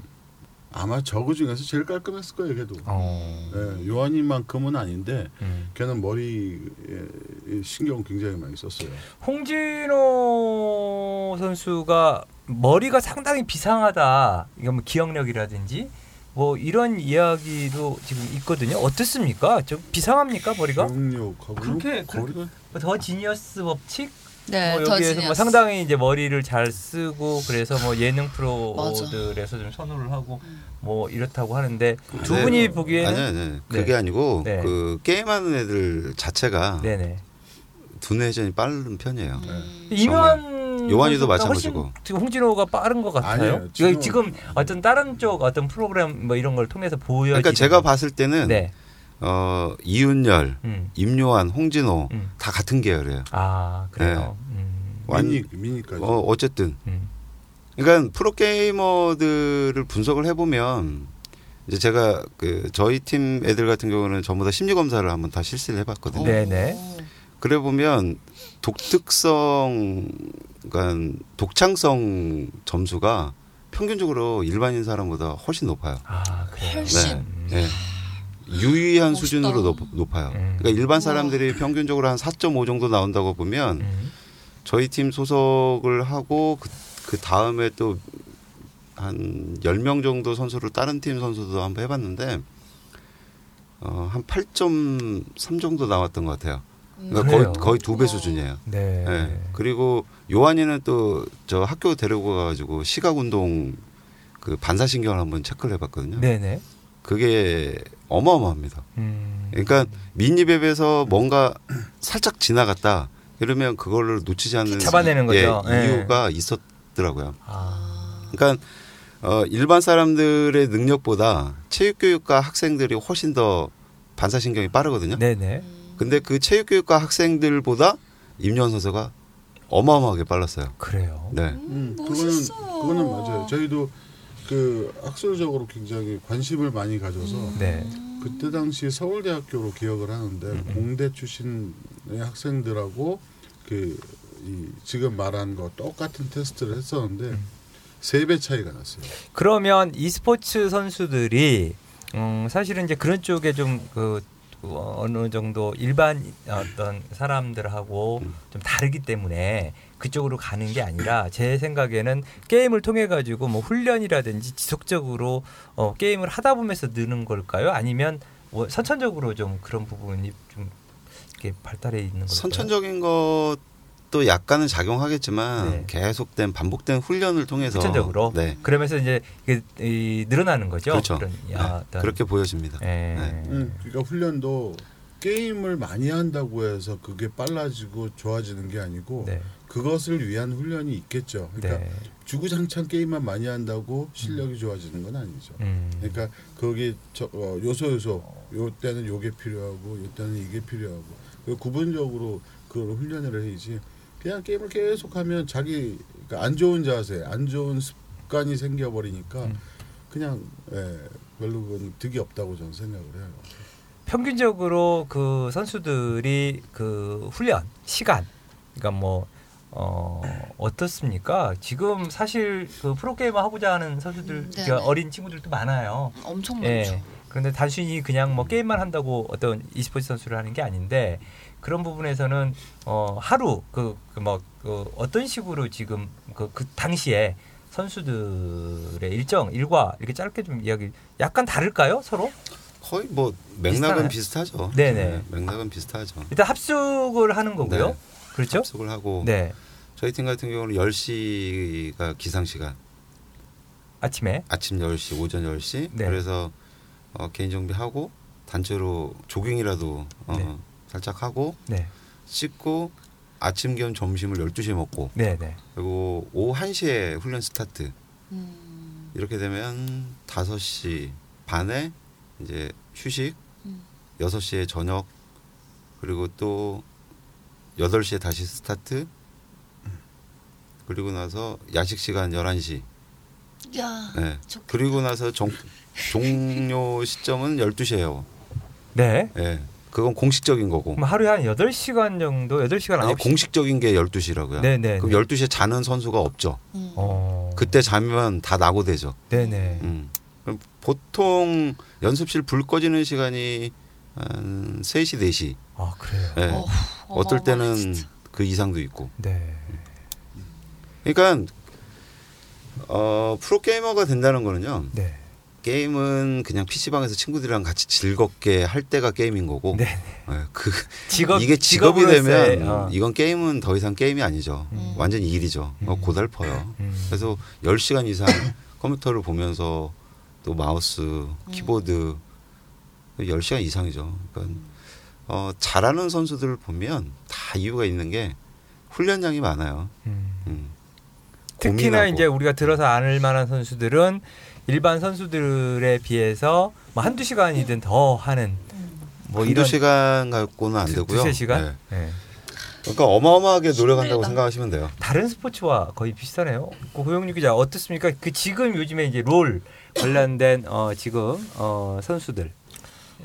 아마 저그 중에서 제일 깔끔했을 거예요. 걔도 어. 예, 요한이만큼은 아닌데 음. 걔는 머리 에 신경 굉장히 많이 썼어요. 홍진호 선수가 머리가 상당히 비상하다. 이거 뭐 기억력이라든지 뭐 이런 이야기도 지금 있거든요. 어떻습니까? 좀 비상합니까 머리가? 기억력하고 그렇게- 거리가 더 지니어스 법칙? 네, 뭐더 여기에서 뭐. 상당히 이제 머리를 잘 쓰고 그래서 뭐 예능 프로들에서 좀 선호를 하고 뭐 이렇다고 하는데 두 네. 분이 보기에는 아니 아니 네. 그게 아니고 네. 그 게임하는 애들 자체가 네네 두뇌 회전이 빠른 편이에요. 음. 이명환 요한이도 선수보다 마찬가지고. 훨씬 지금 홍진호가 빠른 것 같아요. 아니에요. 이거 지금- 지금 어떤 다른 쪽 어떤 프로그램 뭐 이런 걸 통해서 보여. 그러니까 제가 봤을 때는 네. 어, 이윤열, 음. 임요한, 홍진호 음. 다 같은 계열이에요. 아 그래요. 네. 음. 완- 미니 미니 까지. 어, 어쨌든 음. 그러니까 프로 게이머들을 분석을 해보면 이제 제가 그 저희 팀 애들 같은 경우는 전부 다 심리 검사를 한번 다 실시를 해봤거든요. 네. 네네. 그래 보면 독특성, 그러니까 독창성 점수가 평균적으로 일반인 사람보다 훨씬 높아요. 아 그래요. 훨씬. 음. 네. 유의한 멋있다. 수준으로 높, 높아요. 음. 그러니까 일반 우와. 사람들이 평균적으로 한 4.5 정도 나온다고 보면 음. 저희 팀 소속을 하고 그, 그 다음에 또 한 10명 정도 선수를 다른 팀 선수도 한번 해봤는데 어, 한 8.3 정도 나왔던 것 같아요. 그러니까 그래요? 거의 거의 두배 우와. 수준이에요. 네. 네. 그리고 요한이는 또 저 학교 데리고 가가지고 시각 운동 그 반사신경을 한번 체크를 해봤거든요. 네네. 그게 어마어마합니다. 음. 그러니까 미니맵에서 뭔가 살짝 지나갔다 이러면 그거를 놓치지 않는 잡아내는 거죠. 예, 예. 이유가 있었더라고요. 아. 그러니까 어, 일반 사람들의 능력보다 체육교육과 학생들이 훨씬 더 반사신경이 빠르거든요. 네네. 근데 그 체육교육과 학생들보다 임요한 선수가 어마어마하게 빨랐어요. 그래요. 네. 음, 그거는 멋있어. 그거는 맞아요. 저희도 그 학술적으로 굉장히 관심을 많이 가져서 네. 그때 당시 서울대학교로 기억을 하는데 음. 공대 출신의 학생들하고 그이 지금 말한 거 똑같은 테스트를 했었는데 음. 세배 차이가 났어요. 그러면 e스포츠 선수들이 음, 사실은 이제 그런 쪽에 좀그 어느 정도 일반 어떤 사람들하고 음. 좀 다르기 때문에 그쪽으로 가는 게 아니라 제 생각에는 게임을 통해 가지고 뭐 훈련이라든지 지속적으로 어, 게임을 하다 보면서 느는 걸까요? 아니면 뭐 선천적으로 좀 그런 부분이 좀 이렇게 발달해 있는 걸까요? 선천적인 것도 약간은 작용하겠지만 네. 계속된 반복된 훈련을 통해서 선천적으로 네. 그러면서 이제 이게 이, 늘어나는 거죠. 그렇죠. 그런 네. 야, 어떤- 그렇게 보여집니다. 예. 네. 음, 그러니까 훈련도 게임을 많이 한다고 해서 그게 빨라지고 좋아지는 게 아니고 네. 그것을 위한 훈련이 있겠죠. 그러니까 네. 주구장창 게임만 많이 한다고 실력이 좋아지는 건 아니죠. 음. 그러니까 거기 저, 어, 요소 요소 요 때는 요게 필요하고 요 때는 이게 필요하고 그 구분적으로 그걸 훈련을 해야지 그냥 게임을 계속하면 자기 그러니까 안 좋은 자세 안 좋은 습관이 생겨버리니까 음. 그냥 예, 별로 그건 득이 없다고 저는 생각을 해요. 평균적으로 그 선수들이 그 훈련 시간 그러니까 뭐 어, 어떻습니까? 지금 사실 그 프로게이머 하고자 하는 선수들. 그러니까 어린 친구들도 많아요. 엄청 많죠. 예. 그런데 단순히 그냥 뭐 게임만 한다고 어떤 e스포츠 선수를 하는 게 아닌데 그런 부분에서는 어 하루 그뭐 그 어떤 식으로 지금 그, 그 당시에 선수들의 일정 일과 이렇게 짧게 좀 이야기 약간 다를까요 서로? 거의 뭐 맥락은 비슷하나요? 비슷하죠. 네네. 맥락은 비슷하죠. 일단 합숙을 하는 거고요. 네. 그렇죠? 합숙을 하고 네. 저희 팀 같은 경우는 10시가 기상 시간. 아침에 아침 10시, 오전 10시. 네. 그래서 어, 개인 정비하고 단체로 조깅이라도 어, 네. 살짝 하고 네. 씻고 아침 겸 점심을 12시에 먹고 네, 네. 그리고 오후 1시에 훈련 스타트. 음, 이렇게 되면 5시 반에 이제 휴식, 음. 6시에 저녁, 그리고 또 8시에 다시 스타트, 그리고 나서 야식 시간 11시. 야, 네. 좋겠다. 그리고 나서 종, 종료 시점은 12시예요. 네. 예. 그건 공식적인 거고. 그럼 하루에 한 8시간 정도 8시간 아니, 9시 공식적인 게 12시라고요. 네, 네. 그럼 12시에 자는 선수가 없죠. 음. 어. 그때 자면 다 낙오되죠. 네, 네. 음. 그럼 보통 연습실 불 꺼지는 시간이 한 3시, 4시. 아, 그래요. 예. 어후, 어떨 때는 진짜. 그 이상도 있고. 네. 그러니까 어, 프로 게이머가 된다는 거는요. 네. 게임은 그냥 PC방에서 친구들이랑 같이 즐겁게 할 때가 게임인 거고. 네. 예, 그 직업 이게 직업이 되면 어. 이건 게임은 더 이상 게임이 아니죠. 음. 완전 히 일이죠. 어, 음. 고달퍼요. 음. 그래서 10시간 이상 컴퓨터를 보면서 또 마우스, 음. 키보드 10시간 이상이죠. 그러니까 어, 잘하는 선수들을 보면 다 이유가 있는 게 훈련량이 많아요. 음. 음. 특히나. 이제 우리가 들어서 아는 만한 선수들은 일반 선수들에 비해서 뭐 한두 시간이든 더 하는 뭐 한두 이런 시간 갖고는 안 두- 되고요. 두세 시간? 네. 네. 그러니까 어마어마하게 노력한다고 힘들다. 생각하시면 돼요. 다른 스포츠와 거의 비슷하네요. 그 고영유 기자 어떻습니까? 그 지금 요즘에 이제 롤 관련된 어 지금 어 선수들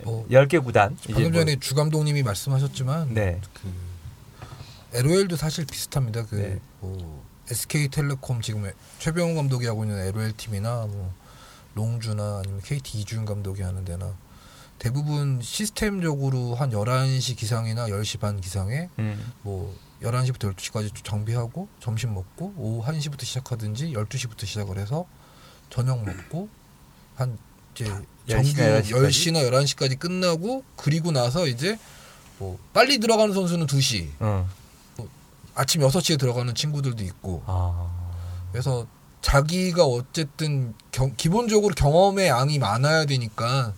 뭐 10개 구단 방금 뭐- 전에 주 감독님이 말씀하셨지만 네. 그 LOL도 사실 비슷합니다. 그 네. 뭐 SK텔레콤 지금 최병호 감독이 하고 있는 LOL 팀이나 뭐 롱주나 아니면 KT 이준 감독이 하는 데나 대부분 시스템적으로 한 11시 기상이나 10시 반 기상에 음. 뭐 11시부터 12시까지 정비하고 점심 먹고 오후 1시부터 시작하든지 12시부터 시작을 해서 저녁 먹고 한 이제 정규 10시나 11시 까지? 10시나 11시까지 끝나고 그리고 나서 이제 뭐 빨리 들어가는 선수는 2시 어. 아침 6시에 들어가는 친구들도 있고 아. 그래서 자기가 어쨌든 경- 기본적으로 경험의 양이 많아야 되니까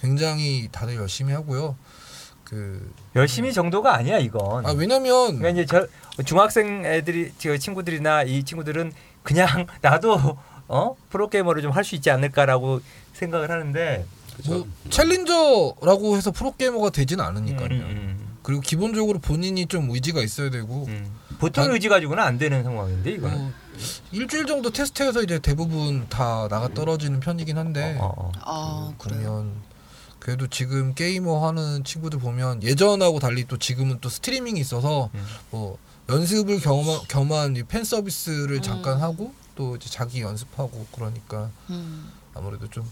굉장히 다들 열심히 하고요. 그 열심히 정도가 아니야 이건. 아, 왜냐면 그러니까 이제 저 중학생 애들이 저 친구들이나 이 친구들은 그냥 나도 어 프로게이머를 좀 할 수 있지 않을까라고 생각을 하는데 뭐 챌린저라고 해서 프로게이머가 되진 않으니까요. 음, 음, 그리고 기본적으로 본인이 좀 의지가 있어야 되고 음. 보통 난- 의지 가지고는 안 되는 상황인데 이거는. 어, 일주일 정도 테스트해서 이제 대부분 다 나가 떨어지는 편이긴 한데 어, 어. 아, 그래요. 보면 그래도 지금 게이머 하는 친구들 보면 예전하고 달리 또 지금은 또 스트리밍이 있어서 음. 뭐 연습을 겸한, 겸한 이팬 서비스를 음. 잠깐 하고 또 이제 자기 연습하고 그러니까 음. 아무래도 좀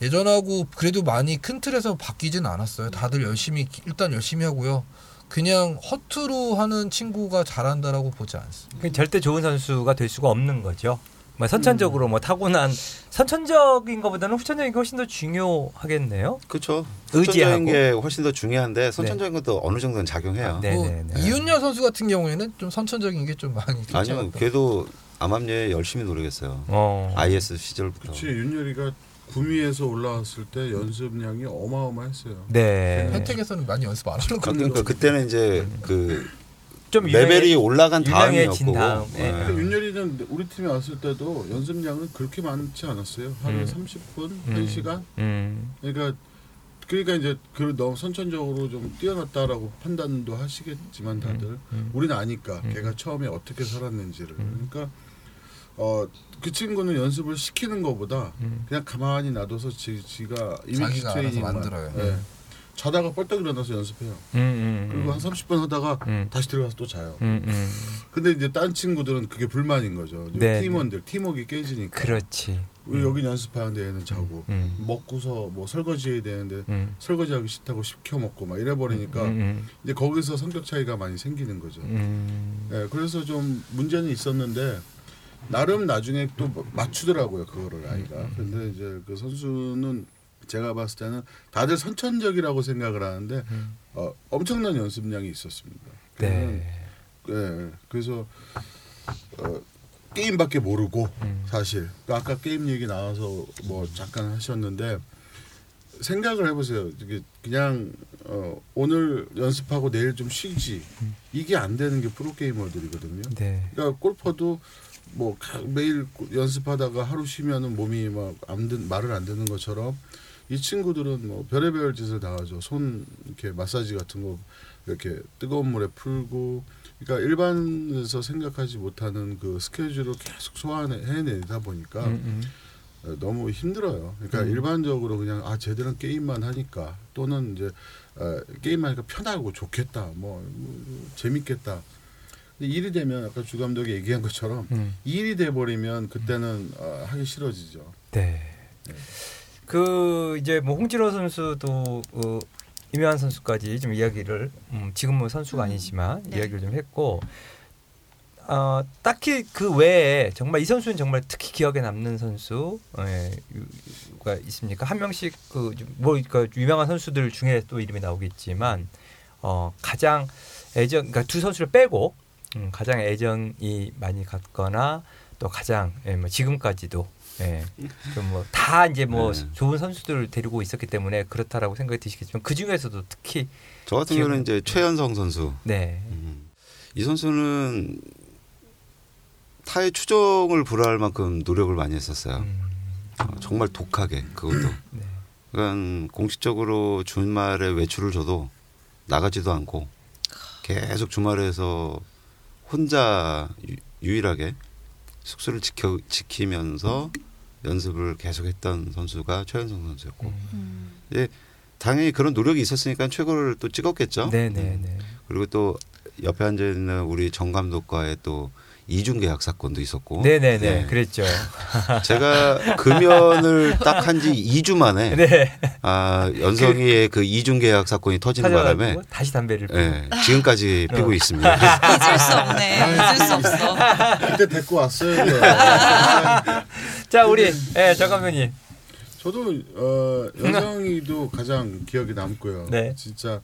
예전하고 그래도 많이 큰 틀에서 바뀌진 않았어요. 다들 열심히 일단 열심히 하고요. 그냥 허투루 하는 친구가 잘한다라고 보지 않습니다. 그 절대 좋은 선수가 될 수가 없는 거죠. 뭐 선천적으로 뭐 타고난 선천적인 것보다는 후천적인 게 훨씬 더 중요하겠네요. 그렇죠. 선천적인 게 훨씬 더 중요한데 선천적인 것도 어느 정도는 작용해요. 네. 뭐. 이윤열 선수 같은 경우에는 좀 선천적인 게 좀 많이 아니요. 걔도 암암리에 열심히 노력했어요. 어. IS 시절부터. 그치 윤열이가 구미에서 올라왔을 때 연습량이 어마어마했어요. 네. 혜택에서는 많이 연습 안 하는 거 그러니까 그때는 이제 그 좀 레벨이 유명해- 올라간 다음이었고. 예. 근데 윤열이는 우리 팀에 왔을 때도 연습량은 그렇게 많지 않았어요. 하루에 음. 30분, 음. 1시간. 음. 그러니까 그러니까 이제 그 너무 선천적으로 좀 뛰어났다라고 판단도 하시겠지만 다들 음. 우리는 아니까 음. 걔가 처음에 어떻게 살았는지를 음. 그러니까 어 그 친구는 연습을 시키는 것보다 음. 그냥 가만히 놔둬서 지, 지가 이미지 자기가 알아서 트레이닝만 만들어요. 예. 자다가 뻘떡 일어나서 연습해요. 음. 음. 그리고 한 30분 하다가 음. 다시 들어가서 또 자요. 음. 음. 근데 이제 딴 친구들은 그게 불만인 거죠. 이제 네. 팀원들 팀워크 깨지니까. 그렇지. 우리 여기 연습하는데 얘는 자고 음. 먹고서 뭐 설거지해야 되는데 음. 설거지하기 싫다고 시켜 먹고 막 이래 버리니까 음. 이제 거기서 성격 차이가 많이 생기는 거죠. 음. 예, 그래서 좀 문제는 있었는데 나름 나중에 또 맞추더라고요 그거를 아이가. 음. 근데 이제 그 선수는 제가 봤을 때는 다들 선천적이라고 생각을 하는데 음. 어, 엄청난 연습량이 있었습니다. 네. 예, 그래서 어, 게임밖에 모르고 음. 사실 그 아까 게임 얘기 나와서 뭐 잠깐 하셨는데 생각을 해보세요. 이게 그냥 어, 오늘 연습하고 내일 좀 쉬지 음. 이게 안 되는 게 프로 게이머들이거든요. 네. 그러니까 골퍼도 뭐 가- 매일 연습하다가 하루 쉬면은 몸이 막 안 듣, 말을 안 듣는 것처럼 이 친구들은 뭐 별의별 짓을 다 하죠. 손 이렇게 마사지 같은 거 이렇게 뜨거운 물에 풀고 그러니까 일반에서 생각하지 못하는 그 스케줄을 계속 소화해내다 보니까 음. 음. 어, 너무 힘들어요. 그러니까 음. 일반적으로 그냥 아 쟤들은 게임만 하니까 또는 이제 어, 게임만 하니까 편하고 좋겠다, 뭐, 뭐 재밌겠다. 일이 되면 아까 주 감독이 얘기한 것처럼 음. 일이 돼 버리면 그때는 어, 하기 싫어지죠. 네. 그 이제 뭐 홍진호 선수도 어, 이명환 선수까지 좀 이야기를 음, 지금은 선수가 음. 아니지만 네. 이야기를 좀 했고 어, 딱히 그 외에 정말 이 선수는 정말 특히 기억에 남는 선수가 있습니까? 한 명씩 그뭐 그 유명한 선수들 중에 또 이름이 나오겠지만 어, 가장 애정 그러니까 두 선수를 빼고 음, 가장 애정이 많이 갔거나 또 가장 예, 뭐 지금까지도 예, 좀뭐다 이제 뭐 네. 좋은 선수들을 데리고 있었기 때문에 그렇다라고 생각이 드시겠지만 그 중에서도 특히 저 같은 기억- 경우는 이제 최연성 선수. 네, 음. 이 선수는 타의 추종을 불허할 만큼 노력을 많이 했었어요. 음, 어, 정말 독하게 그것도. 네, 그러니까 공식적으로 주말에 외출을 줘도 나가지도 않고 계속 주말에서 혼자 유, 유일하게 숙소를 지켜 지키면서 연습을 계속했던 선수가 최현성 선수였고 음, 음. 당연히 그런 노력이 있었으니까 최고를 또 찍었겠죠. 네, 네, 네. 그리고 또 옆에 앉아 있는 우리 정 감독과의 또 이중 계약 사건도 있었고. 네, 네, 네, 네. 그랬죠. 제가 금연을 딱 한 지 2주 만에 네, 아, 연성이의 그 이중 계약 사건이 터지는 바람에 다시 담배를. 예, 지금까지 피고 어. 있습니다. 잊을 수 없네. 잊을 수 없어. 그때 데리고 왔어요. 네. 자, 우리 예, 정 감독님. 저도 어, 연성이도 가장 기억에 남고요. 네. 진짜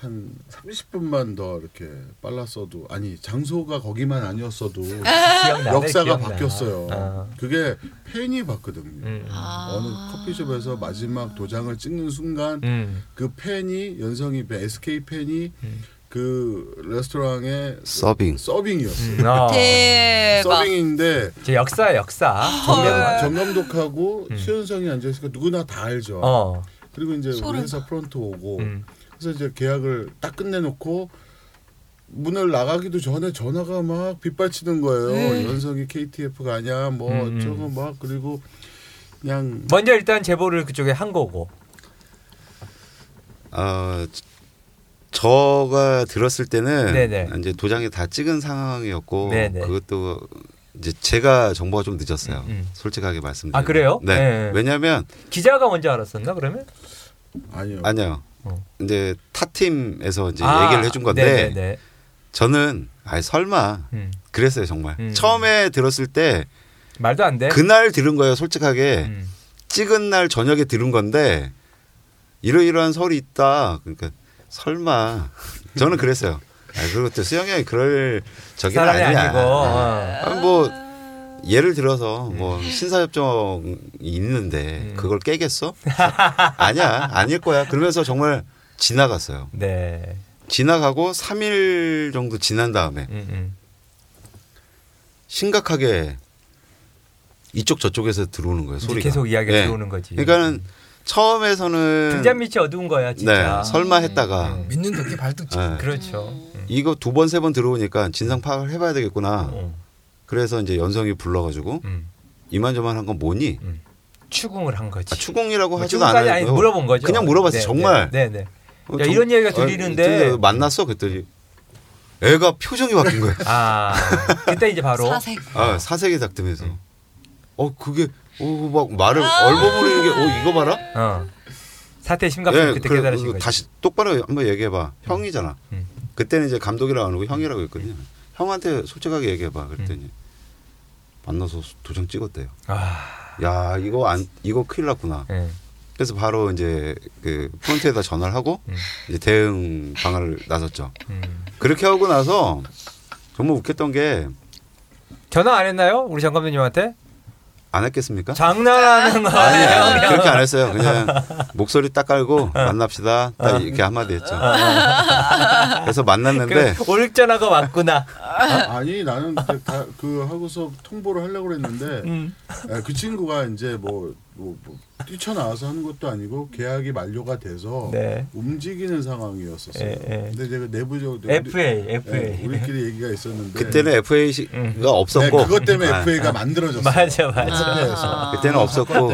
한 30분만 더 이렇게 빨랐어도 아니 장소가 거기만 아니었어도 기억나네, 역사가 기억나. 바뀌었어요. 어. 그게 팬이 봤거든요. 음, 아. 어느 커피숍에서 마지막 도장을 찍는 순간 음, 그 팬이 연성이 팬, SK 팬이 음. 그 레스토랑의 서빙. 서빙이었어요. 음, 어. 대박. 서빙인데 제 역사, 역사. 정감, 정감독하고 음. 최연성이 앉아 있으니까 누구나 다 알죠. 어, 그리고 이제 우리 소름. 회사 프론트 오고 음, 그래서 이제 계약을 딱 끝내놓고 문을 나가기도 전에 전화가 막 빗발치는 거예요. 네. 연성이 KTF가 아니야, 뭐 음, 음. 어쩌고 막 그리고 그냥 먼저 일단 제보를 그쪽에 한 거고. 아, 저가 들었을 때는 네네. 이제 도장이 다 찍은 상황이었고 네네. 그것도 이제 제가 정보가 좀 늦었어요. 음, 음. 솔직하게 말씀드리면. 아, 그래요? 네. 네. 왜냐하면 기자가 먼저 알았었나 그러면? 아니요. 아니요. 어. 이제 타 팀에서 이제 아, 얘기를 해준 건데 네네네. 저는 아이 설마 음. 그랬어요 정말. 음. 처음에 들었을 때 말도 안 돼. 그날 들은 거예요. 솔직하게 음. 찍은 날 저녁에 들은 건데 이러이러한 설이 있다. 그러니까 설마 저는 그랬어요. 아, 그리고 또 수영이 형이 그럴 사람이 아니야. 아니고. 어. 아, 뭐 예를 들어서 뭐 신사협정이 있는데 음. 그걸 깨겠어? 아니야 아닐 거야. 그러면서 정말 지나갔어요. 네. 지나가고 3일 정도 지난 다음에 음, 음. 심각하게 이쪽 저쪽에서 들어오는 거예요 소리가. 계속 이야기가 네. 들어오는 거지. 그러니까는 처음에서는 등잔 밑이 어두운 거야 진짜. 네, 설마 했다가 음. 믿는 덕기 발등치. 네. 그렇죠. 음. 이거 두 번 세 번 들어오니까 진상 파악을 해봐야 되겠구나. 어. 그래서 이제 연성이 불러가지고 음. 이만저만 한 건 뭐니? 추궁을 한 거지. 아, 추궁이라고 뭐 하지도 않아요. 아니 물어본 거죠. 그냥 물어봤어요. 정말. 네, 네. 어, 야, 정- 이런 얘기가 어, 들리는데. 근데 만났어 그랬더니 애가 표정이 바뀐 거예요. 아, 그때 이제 바로 사색. 아, 사색이 닥터면서 음. 어 그게 어막 말을 얼버무리는 게 어 이거 봐라. 어. 사태 심각성 그때 그래, 깨달으신 그 거지. 다시 똑바로 한번 얘기해봐. 형이잖아. 음. 그때는 이제 감독이라고 안 하고 형이라고 했거든요. 형한테 솔직하게 얘기해봐. 그랬더니 음. 만나서 도장 찍었대요. 아, 야 이거 안 이거 큰일 났구나. 예. 그래서 바로 이제 그 프론트에다 전화를 하고 음. 이제 대응 방안을 나섰죠. 음. 그렇게 하고 나서 정말 웃겼던 게안 전화 안 했나요? 우리 장 감독님한테? 했겠습니까? 장난하는 거 아니? 아니 그렇게 안 했어요. 그냥 목소리 딱 깔고 만납시다. 딱 이렇게 한마디 했죠. 그래서 만났는데 그 오륙 전화가 왔구나. 아, 니 나는 그, 다, 그 하고서 통보를 하려고 그랬는데 음. 예, 그 친구가 이제 뭐, 뭐, 뭐 뛰쳐나와서 하는 것도 아니고 계약이 만료가 돼서 네. 움직이는 상황이었었어요. 예, 예. 근데 제가 내부적으로 FA, FA. 예, 우리끼리 얘기가 있었는데 그때는 FA가 음. 없었고 네, 그것 때문에 아, FA가 만들어졌어요. 맞아, 맞아. 협회에서. 그때는 없었고.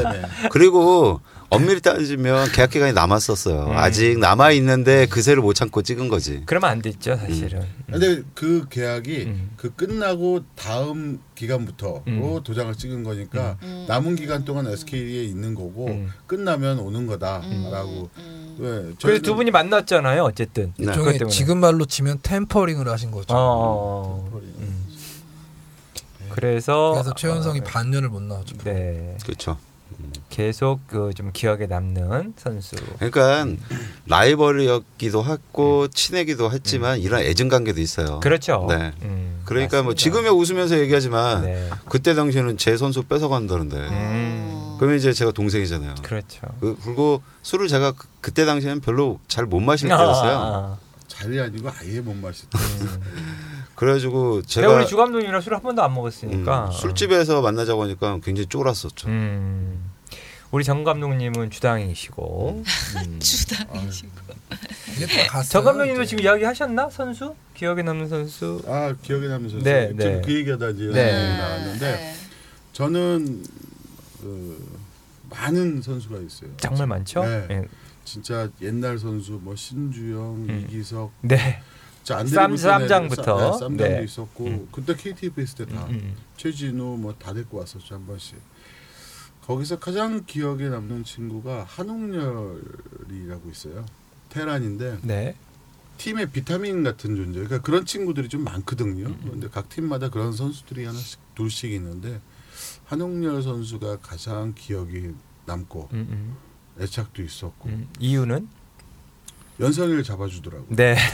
그리고 엄밀히 따지면 계약 기간이 남았었어요. 음. 아직 남아 있는데 그새를 못 참고 찍은 거지. 그러면 안 됐죠, 사실은. 근데 그 계약이 음. 그 끝나고 다음 기간부터로 음. 도장을 찍은 거니까 음. 남은 기간 동안 SK에 있는 거고 음. 끝나면 오는 거다라고. 음. 네, 그래서 두 분이 만났잖아요, 어쨌든. 네. 지금 말로 치면 템퍼링을 하신 거죠. 어, 어, 어. 음. 그래서 그래서 최현성이 어, 반년을 못 나왔죠. 네 그렇죠. 계속 그 좀 기억에 남는 선수. 그러니까 라이벌이었기도 했고 친하기도 했지만 이런 애증 관계도 있어요. 음. 그렇죠. 네. 음, 그러니까 뭐 맞습니다. 지금에 웃으면서 얘기하지만 네. 그때 당시에는 제 선수 뺏어간다는데 음, 그러면 이제 제가 동생이잖아요. 그렇죠. 그- 그리고 술을 제가 그- 그때 당시에는 별로 잘 못 마실 아, 때였어요. 아, 잘이 아니고 아예 못. 아. 음. 그래가지고 제가 우리 주 감독님이랑 술 한 번도 안 먹었으니까. 음, 술집에서 만나자고 하니까 굉장히 쫄았었죠. 음. 우리 정 감독님은 주당이시고. 음. 주당이시고. 갔어요. 정 감독님도 이제. 지금 이야기 하셨나 선수? 기억에 남는 선수? 아 기억에 남는 선수. 네, 지금 네. 그 얘기하다 이제 네. 나왔는데 저는 그 많은 선수가 있어요. 정말 많죠. 네. 네. 진짜 옛날 선수 뭐 신주영, 음. 이기석, 네. 쌈- 쌈장부터. 네, 쌈장도 네. 있었고 음. 그때 KTF 있을 때다 음, 최진우 뭐 다 데리고 왔었죠 한 번씩. 거기서 가장 기억에 남는 친구가 한홍열이라고 있어요. 테란인데 네. 팀의 비타민 같은 존재. 그러니까 그런 친구들이 좀 많거든요. 음, 근데 각 팀마다 그런 선수들이 하나씩 둘씩 있는데 한홍열 선수가 가장 기억이 남고 음, 음, 애착도 있었고 음. 이유는? 연성이를 잡아주더라고. 요 네.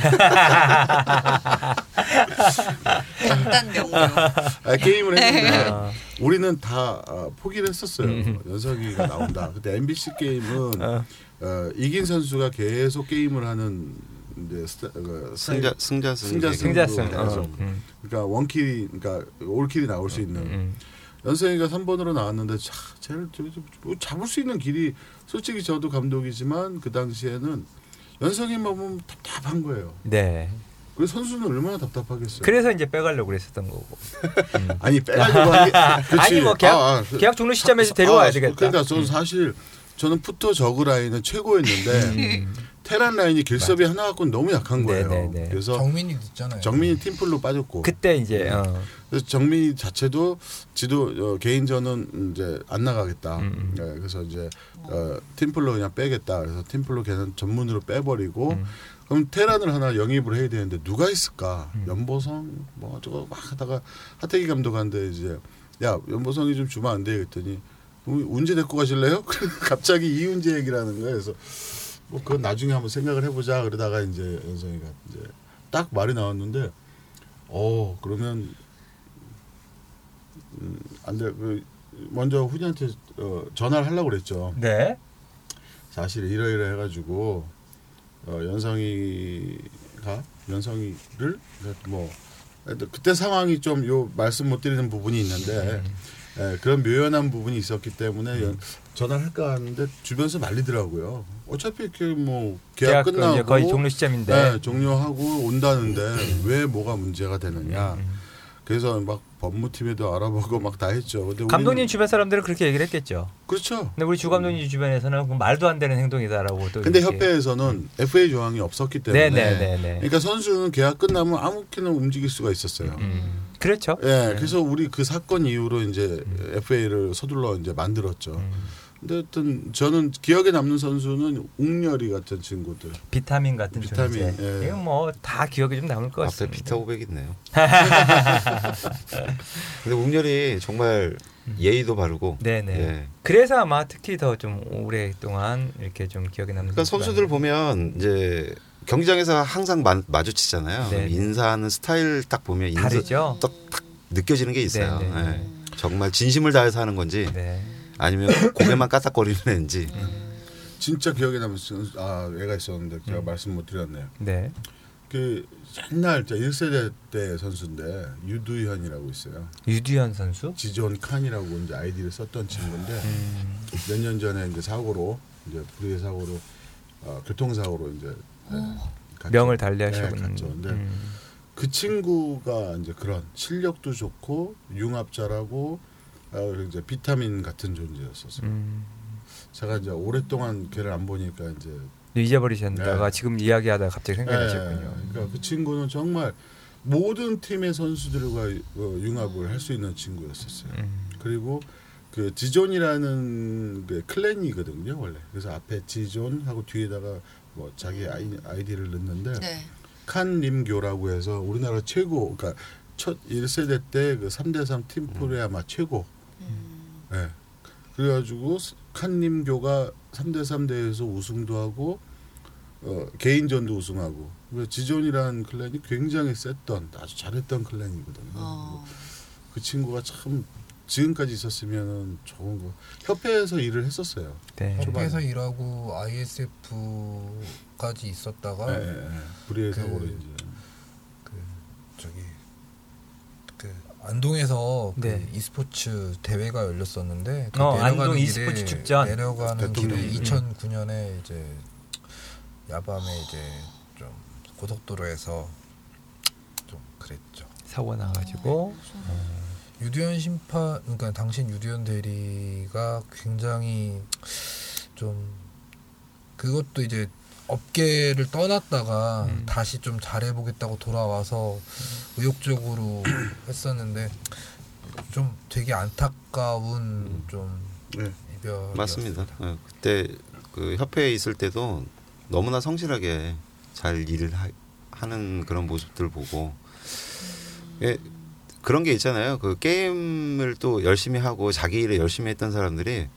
잠깐 명료. 아, 게임을 했는데 아, 우리는 다 아, 포기를 했었어요. 음. 연석이가 나온다. 근데 MBC 게임은 어, 어, 이긴 선수가 계속 게임을 하는 이제 스타, 그 승자 승자 승자, 승자 승자승. 승자. 어. 음, 그러니까 원킬이 그러니까 올킬이 나올 수 있는 음. 연성이가 3번으로 나왔는데 자, 쟤를 저- 저- 뭐 잡을 수 있는 길이 솔직히 저도 감독이지만 그 당시에는 연성이만 보면 답답한 거예요. 네. 그래서 선수는 얼마나 답답하겠어요. 그래서 이제 빼가려고 그랬었던 거고. 음. 아니 그치. 아니 뭐 계약 아, 아, 그- 계약 종료 시점에서 데려와야 아, 되겠다. 그러니까 저는 음. 사실 저는 푸터 저그 라인은 최고였는데 음. 테란 라인이 길섭이 하나 갖고는 너무 약한 거예요. 네네네. 그래서 정민이 있잖아요. 정민이 팀플로 빠졌고 그때 이제 어. 그래서 정민이 자체도 지도 어, 개인전은 이제 안 나가겠다. 음, 음. 예, 그래서 이제 어, 팀플로 그냥 빼겠다. 그래서 팀플로 걔는 전문으로 빼버리고 음. 그럼 테란을 하나 영입을 해야 되는데 누가 있을까? 음. 연보성 뭐 저거 막 하다가 하태기 감독한테 이제 야 연보성이 좀 주면 안 돼? 그랬더니 운재 데리고 가실래요? 갑자기 이운재 얘기를 하는 거예요. 그래서 뭐 그건 나중에 한번 생각을 해보자. 그러다가 이제 연성이가 이제 딱 말이 나왔는데 어 그러면 음, 안돼 그 먼저 훈이한테 어, 전화를 하려고 그랬죠. 네. 사실 이러이러 해가지고 어, 연성이가 연성이를 뭐 그때 상황이 좀 요 말씀 못 드리는 부분이 있는데 예, 그런 묘연한 부분이 있었기 때문에 연, 전화를 할까 하는데 주변에서 말리더라고요. 어차피 이렇게 뭐 계약 계약 끝나고 거의 종료 시점인데. 네, 종료하고 온다는데 왜 뭐가 문제가 되느냐. 음. 그래서 막 법무팀에도 알아보고 막 다 했죠. 근데 감독님 주변 사람들은 그렇게 얘기를 했겠죠. 그렇죠. 근데 우리 주 감독님 주변에서는 그 말도 안 되는 행동이다라고 또. 근데. 협회에서는 FA 조항이 없었기 때문에 네네네네. 그러니까 선수는 계약 끝나면 아무렇게나 움직일 수가 있었어요. 음. 그렇죠. 예, 그래서 우리 그 사건 이후로 이제 음. FA를 서둘러 이제 만들었죠. 음. 근데 하여튼 저는 기억에 남는 선수는 웅렬이 같은 친구들. 비타민 같은 비타민, 존재. 예. 이건 뭐 다 기억에 좀 남을 것 앞에 같습니다. 비타 500 있네요. 근데 웅렬이 정말 예의도 바르고. 네네. 예. 그래서 아마 특히 더 좀 오랫동안 이렇게 좀 기억에 남는. 그러니까 선수들 보면 이제 경기장에서 항상 마, 마주치잖아요. 네. 인사하는 스타일 딱 보면 인사 다르죠. 딱, 딱 느껴지는 게 있어요. 네, 네, 네. 예. 정말 진심을 다해서 하는 건지 네. 아니면 고개만 까딱거리는 애인지. 진짜 기억에 남는 선수 아 애가 있었는데 제가 음. 말씀 못 드렸네요. 네. 그 옛날 저 1세대 때 선수인데 유두현이라고 있어요. 유두현 선수. 지존 칸이라고 이제 아이디를 썼던 친구인데 음. 몇년 전에 이제 사고로 이제 불의의 사고로 어, 교통사고로 이제 네, 갔죠. 명을 네, 달리하셨군요. 갔죠. 근데 음. 그 친구가 이제 그런 실력도 좋고 융합 잘하고 어, 이제 비타민 같은 존재였었어요. 음. 제가 이제 오랫동안 걔를 안 보니까 이제 잊어버리셨다가 네. 지금 이야기하다가 갑자기 생각나셨군요. 예, 그러니까 그 친구는 정말 모든 팀의 선수들과 어, 융합을 할 수 있는 친구였었어요. 음. 그리고 그 지존이라는 그 클랜이거든요 원래. 그래서 앞에 지존 하고 뒤에다가 뭐 자기 아이, 아이디를 넣는데 네. 칸 림교라고 해서 우리나라 최고 그러니까 첫 1세대 때 그 3대3 팀플의 아마 최고. 음. 예. 그래가지고 스- 칸림교가 3대 3 대회에서 우승도 하고 어, 개인전도 우승하고 지존이라는 클랜이 굉장히 셌던 아주 잘했던 클랜이거든요. 어. 그 친구가 참 지금까지 있었으면 좋은 거 협회에서 일을 했었어요. 네. 협회에서 일하고 ISF까지 있었다가 예, 예, 예. 불의의 그- 사고로 이제 그 저기 그 안동에서 네. 그 e스포츠 대회가 열렸었는데 그 어, 내려가는 안동 길에 e스포츠 축전. 내려가는 길에 대통령이. 2009년에 이제 야밤에 이제 좀 고속도로에서 좀 그랬죠. 사고 나가지고 유디현 심판 그러니까 당신 유디현 대리가 굉장히 좀 그것도 이제 업계를 떠났다가 음. 다시 좀 잘해보겠다고 돌아와서 의욕적으로 했었는데 좀 되게 안타까운 좀 네. 이별 맞습니다. 예, 그때 그 협회에 있을 때도 너무나 성실하게 잘 일을 하, 하는 그런 모습들 보고 예, 그런 게 있잖아요. 그 게임을 또 열심히 하고 자기 일을 열심히 했던 사람들이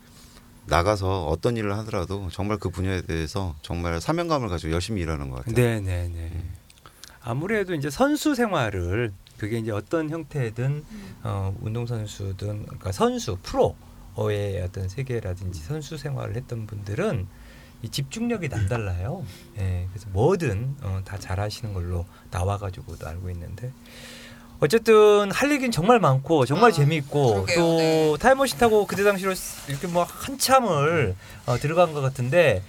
나가서 어떤 일을 하더라도 정말 그 분야에 대해서 정말 사명감을 가지고 열심히 일하는 것 같아요. 네 네 네. 아무래도 이제 선수 생활을 그게 이제 어떤 형태든 어, 운동 선수든 그러니까 선수 프로의 어떤 세계라든지 선수 생활을 했던 분들은 이 집중력이 남달라요. 예, 그래서 뭐든 어, 다 잘하시는 걸로 나와가지고도 알고 있는데 어쨌든 할 얘기는 정말 많고 정말 아, 재미있고 그러게요. 또 네. 타임머신 타고 그때 당시로 이렇게 뭐 한참을 어, 들어간 것 같은데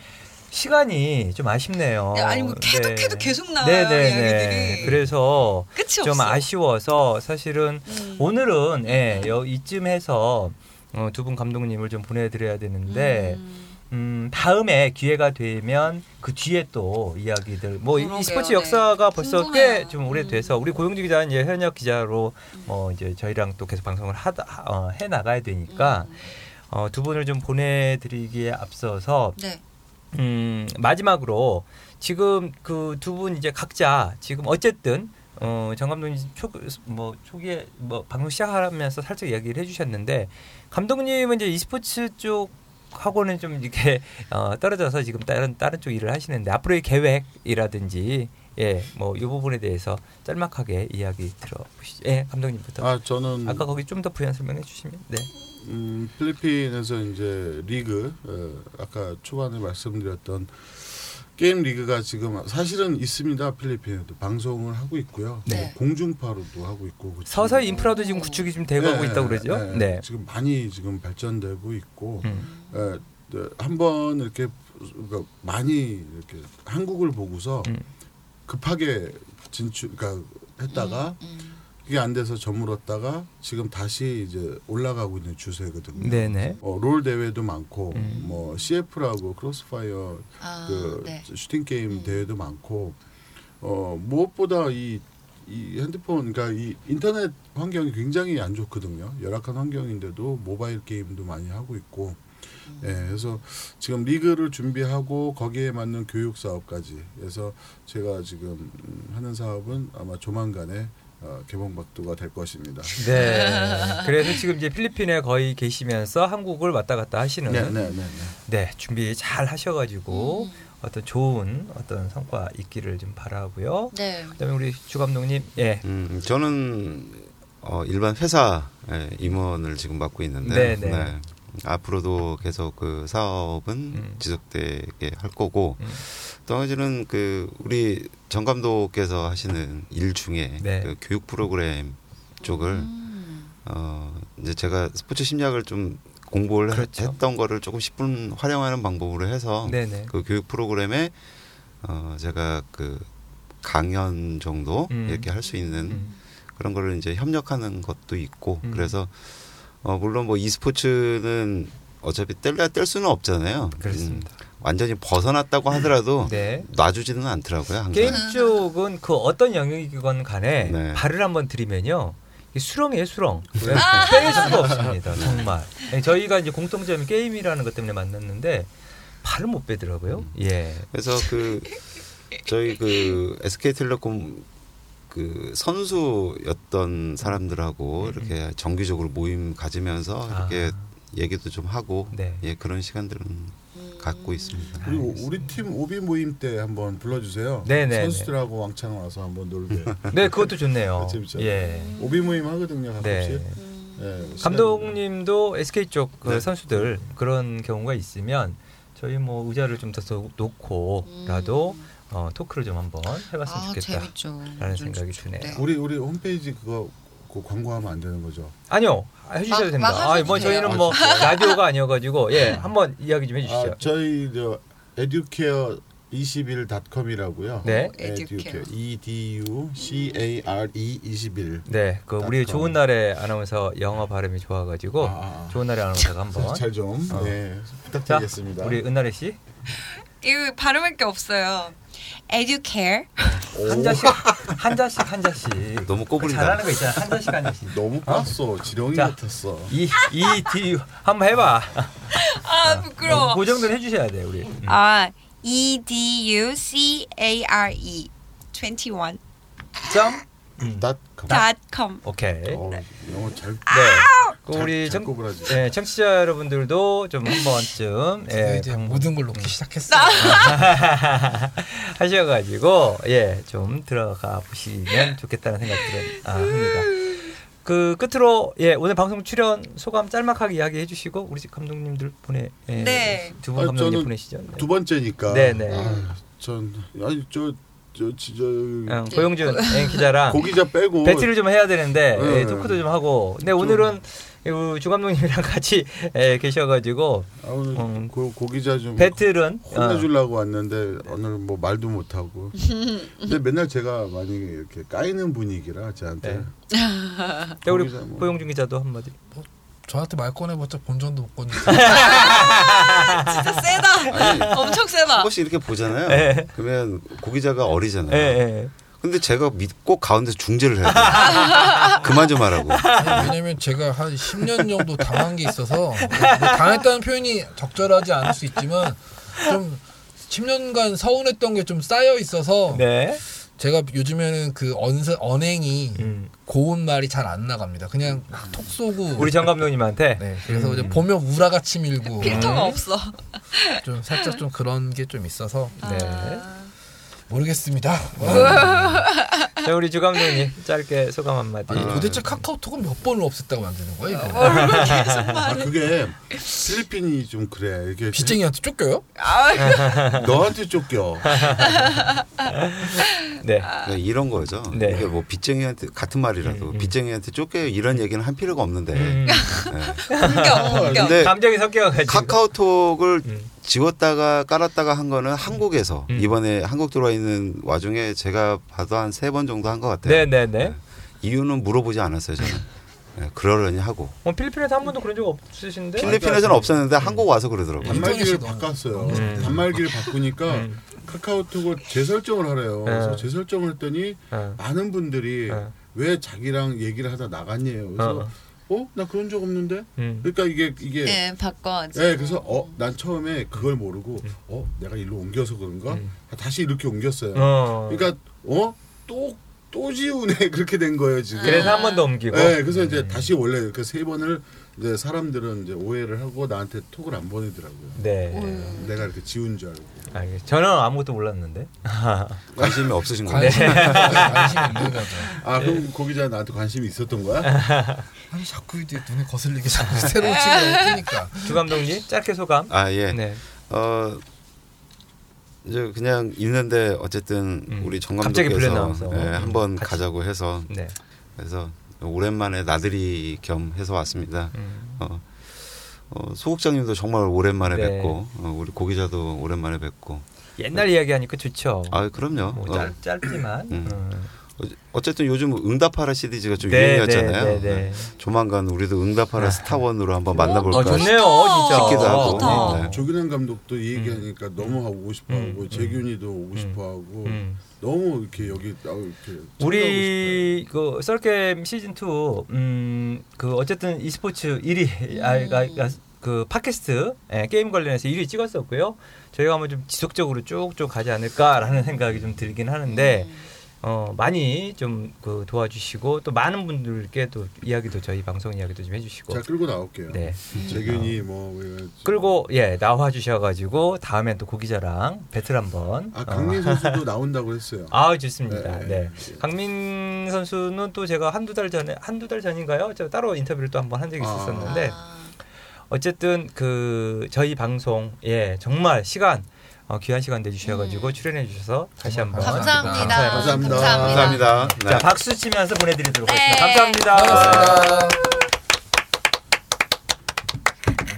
시간이 좀 아쉽네요. 야, 아니 뭐 계속 네. 해도 계속 나와요 네네네. 이야기들이. 그래서 끝이 좀 없어. 아쉬워서 사실은 음. 오늘은 예, 여, 이쯤 해서 어, 두분 감독님을 좀 보내드려야 되는데 음. 음, 다음에 기회가 되면 그 뒤에 또 이야기들 뭐이 그러게요, 스포츠 네. 역사가 벌써 궁금해요. 꽤좀 오래돼서 우리 고용주 기자는 이제 현역 기자로 뭐 이제 저희랑 또 계속 방송을 하다 어, 해 나가야 되니까 음. 어, 두 분을 좀 보내드리기에 앞서서 네. 음, 마지막으로 지금 그 두 분 이제 각자 지금 어쨌든 어, 정 감독님 초 뭐 초기에 뭐 방송 시작하면서 살짝 이야기를 해주셨는데 감독님은 이제 e스포츠 쪽 하고는 좀 이렇게 어, 떨어져서 지금 다른 다른 쪽 일을 하시는데 앞으로의 계획이라든지 예, 뭐 이 부분에 대해서 짤막하게 이야기 들어보시죠. 예, 감독님부터. 아 저는 아까 거기 좀 더 부연 설명해 주시면 네. 음, 필리핀에서 이제 리그 어, 아까 초반에 말씀드렸던 게임 리그가 지금 사실은 있습니다 필리핀에도 방송을 하고 있고요 네. 공중파로도 하고 있고 그렇죠. 서서히 인프라도 지금 구축이 좀 돼가고 네, 있다고 그러죠. 네, 네. 지금 많이 지금 발전되고 있고 음. 에, 네, 한번 이렇게 그러니까 많이 이렇게 한국을 보고서 음. 급하게 진출 그러니까 했다가 음. 그게 안 돼서 저물었다가 지금 다시 이제 올라가고 있는 추세거든요. 네네. 어, 롤 대회도 많고 음. 뭐 CF라고 크로스파이어 아, 그 네. 슈팅 게임 음. 대회도 많고 어 무엇보다 이, 이 핸드폰 그러니까 이 인터넷 환경이 굉장히 안 좋거든요. 열악한 환경인데도 모바일 게임도 많이 하고 있고 예, 그래서 지금 리그를 준비하고 거기에 맞는 교육 사업까지 해서 제가 지금 음, 하는 사업은 아마 조만간에 어, 개봉박두가 될 것입니다. 네. 그래서 지금 이제 필리핀에 거의 계시면서 한국을 왔다 갔다 하시는 네, 네, 네, 네, 네. 준비 잘 하셔가지고 음. 어떤 좋은 어떤 성과 있기를 좀 바라고요. 네. 그다음에 우리 주 감독님, 예, 음, 저는 어, 일반 회사 예, 임원을 지금 맡고 있는데 네 네. 앞으로도 계속 그 사업은 음. 지속되게 할 거고 음. 또한 가지는 그 우리 정 감독께서 하시는 일 중에 네. 그 교육 프로그램 쪽을 음. 어 이제 제가 스포츠 심리학을 좀 공부를 그렇죠. 했던 거를 조금 10분 활용하는 방법으로 해서 네네. 그 교육 프로그램에 어 제가 그 강연 정도 음. 이렇게 할 수 있는 음. 그런 거를 이제 협력하는 것도 있고 음. 그래서 어 물론 뭐 e스포츠는 어차피 뗄래야 뗄 수는 없잖아요. 그렇습니다. 음, 완전히 벗어났다고 하더라도 네. 놔주지는 않더라고요. 항상. 게임 쪽은 그 어떤 영역이건 간에 네. 발을 한번 들이면요. 수렁이에요, 수렁. 뺄 수가 없습니다, 정말. 네, 저희가 이제 공통점이 게임이라는 것 때문에 만났는데 발을 못 빼더라고요. 예. 그래서 그 저희 그 SK텔레콤 그 선수였던 사람들하고 음. 이렇게 정기적으로 모임 가지면서 이렇게 아, 얘기도 좀 하고 네. 예 그런 시간들은 음. 갖고 있습니다. 그리고 알겠습니다. 우리 팀 오비 모임 때 한번 불러주세요. 네네. 선수들하고 왕창 와서 한번 놀게. 네, 그것도 좋네요. 재밌죠. 예. 오비 모임 하거든요 가끔씩. 네. 음. 예, 시간- 감독님도 SK 쪽그 네. 선수들 그런 경우가 있으면 저희 뭐 의자를 좀 더 놓고라도 음. 어, 토크를 좀 한번 해봤으면 아, 좋겠다. 재밌죠. 라는 좀 생각이 좋죠. 드네요. 네. 우리 우리 홈페이지 그거 그 광고하면 안 되는 거죠? 아니요, 해주셔도 막- 됩니다. 막 아, 하셔도 뭐 저희는 돼요. 뭐 라디오가 아니어가지고 예, 한번 이야기 좀 해주시죠. 아, 저희 저 에듀케어 21.com이라고요. 네. 에듀케어. E D U C A R E 21. 네, 그 우리. 좋은 날의 아나운서 영어 발음이 좋아 가지고 아, 좋은 날의 아나운서가 한번 잘 좀 어. 네, 자, 부탁드리겠습니다. 우리 은나래 씨 이거 발음할 게 없어요. Educare. 한 잔씩 한 잔씩 한 잔씩 너무 꼬불리다. 잘하는 거 있잖아 한 잔씩 한 잔씩 너무 깠어. 지렁이 자. 같았어. 이이디 한번 해봐 아 부끄러워. 그 정도는 해주셔야 돼 우리 음. 아 E D U C A R E 21점 음. 닷 dot com. 오케이 어, 영어 잘. 네. 그 잘- 우리 잘 청. 네, 청취자 여러분들도 좀 한 번쯤 예, 이제 방문 모든 걸 놓기 시작했어요. 하셔가지고 예좀 들어가 보시면 좋겠다는 생각 들은 아, 합니다. 그 끝으로 예 오늘 방송 출연 소감 짤막하게 이야기해 주시고 우리 집 감독님들 보내 예, 네. 두분 아, 감독님 보내시죠. 네. 두 번째니까. 네네. 아, 전 아니 저 저 진짜 어, 고용준 예, 기자랑 고기자 빼고 배틀을 좀 해야 되는데 네. 예, 토크도 좀 하고 근데 오늘은 이주 감독님이랑 같이 예, 계셔가지고 아, 오늘 음. 고, 고기자 좀 배틀은 어, 혼내주려고 왔는데 오늘 뭐 말도 못 하고. 근데 맨날 제가 많이 이렇게 까이는 분위기라 저한테. 네. 자, 우리 고기자 뭐. 고용준 기자도 한마디. 저한테 말 꺼내봤자 본전도 못 걷는. 진짜 세다. 아니 엄청 한 세다. 번씩 이렇게 보잖아요. 네. 그러면 고기자가 어리잖아요. 예, 예. 근데 제가 믿고 가운데서 중재를 해야 돼요. 그만 좀 하라고. 아니, 왜냐면 제가 한 10년 정도 당한 게 있어서 뭐 당했다는 표현이 적절하지 않을 수 있지만 좀 10년간 서운했던 게 좀 쌓여 있어서 네. 제가 요즘에는 그 언서, 언행이 음. 고운 말이 잘 안 나갑니다. 그냥 막톡 쏘고 우리 정 감독님한테 네, 그래서 음. 이제 보면 우라같이 밀고 필터가 없어. 좀 살짝 좀 그런 게 좀 있어서 네. 아. 모르겠습니다. 자, 우리 주 감독님 짧게 소감 한마디. 아니 도대체 카카오톡은 몇 번을 없앴다고 만드는 거야 이거? 계속 아, 말해. 그게 필리핀이 좀 그래. 이게 빚쟁이한테 쫓겨요? 아, 너한테 쫓겨. 네. 그러니까 이런 거죠. 네. 이게 뭐 빚쟁이한테 같은 말이라도 음, 음. 빚쟁이한테 쫓겨요 이런 얘기는 할 필요가 없는데 음. 네. 공격, 공격. 근데 감정이 섞여가지고. 카카오톡을 음. 지웠다가 깔았다가 한 거는 한국에서 음. 이번에 한국 들어와 있는 와중에 제가 봐도 한 세 번 정도 한 것 같아요. 네네 네. 이유는 물어보지 않았어요 저는. 네, 그러려니 하고 어, 필리핀에서 한 번도 그런 적 없으신데? 필리핀에서는 없었는데 한국 와서 그러더라고요. 단말기를 인터넷이 너무- 바꿨어요. 음. 단말기를 바꾸니까 음. 카카오톡을 재설정을 하래요. 그래서 네. 재설정을 했더니 어. 많은 분들이 어. 왜 자기랑 얘기를 하다 나갔냐요. 그래서 어. 어? 나 그런 적 없는데? 음. 그러니까 이게 이게 네, 바꿔야지. 네, 그래서 어, 난 처음에 그걸 모르고 어, 내가 일로 옮겨서 그런가? 음. 다시 이렇게 옮겼어요. 어. 그러니까 어? 또 또 지우네 그렇게 된 거예요, 지금. 그래서 한 번 더 옮기고. 네, 그래서 이제 음. 다시 원래 그세 번을 이제 사람들은 이제 오해를 하고 나한테 톡을 안 보내더라고요. 네. 음. 내가 이렇게 지운 줄 알고. 알겠. 저는 아무것도 몰랐는데. 관심이 없으신 거예요. 관심 관심이 있는 거죠. 아, 그럼 고기자 나한테 관심이 있었던 거야? 아니 자꾸 이제 눈에 거슬리게 자꾸 새로운 친구가 끼니까. 주 감독님 짧게 소감. 아 예. 네. 어 이제 그냥 있는데 어쨌든 음. 우리 정 감독께서. 예, 한번. 가자고 해서 네. 그래서 오랜만에 나들이 겸 해서 왔습니다. 음. 어, 어, 소국장님도 정말 오랜만에 네. 뵙고 어, 우리 고기자도 오랜만에 뵙고 옛날 이야기하니까 좋죠. 아 그럼요. 뭐 어, 짧, 짧지만. 음. 음. 어쨌든 요즘 응답하라 시리즈가 좀 네, 유행이었잖아요. 네, 네, 네. 조만간 우리도 응답하라 아. 스타원으로 한번 오, 만나볼까 아, 좋네요, 진짜. 싶기도 하고. 좋다. 네. 조균현 감독도 이 얘기하니까 너무 오고 싶어하고 음, 음. 재균이도 오고 싶어하고 음. 너무 이렇게 여기 아, 이렇게 우리 그 썰게임 시즌 2 음, 그 어쨌든 e스포츠 1위 아, 아, 아, 그 팟캐스트 예, 게임 관련해서 1위 찍었었고요. 저희가 한번 좀 지속적으로 쭉쭉 가지 않을까라는 생각이 좀 들긴 하는데 어, 많이 좀 그 도와주시고 또 많은 분들께 또 이야기도 저희 방송 이야기도 좀 해주시고 제가 끌고 나올게요. 네 재균이 뭐 왜- 끌고 예 나와 주셔가지고 다음엔 또 고기자랑 배틀 한번 아 강민 선수도 나온다고 했어요. 아 좋습니다. 네. 네. 강민 선수는 또 제가 한두 달 전에 한두 달 전인가요? 저 따로 인터뷰를 또 한번 한 적이 아. 있었었는데 아, 어쨌든 그 저희 방송 예 정말 시간 어, 귀한 시간 내주셔가지고 음. 출연해 주셔서 다시 한번 감사합니다. 감사합니다. 감사합니다. 감사합니다. 네. 자 박수 치면서 보내드리도록 네. 하겠습니다. 감사합니다.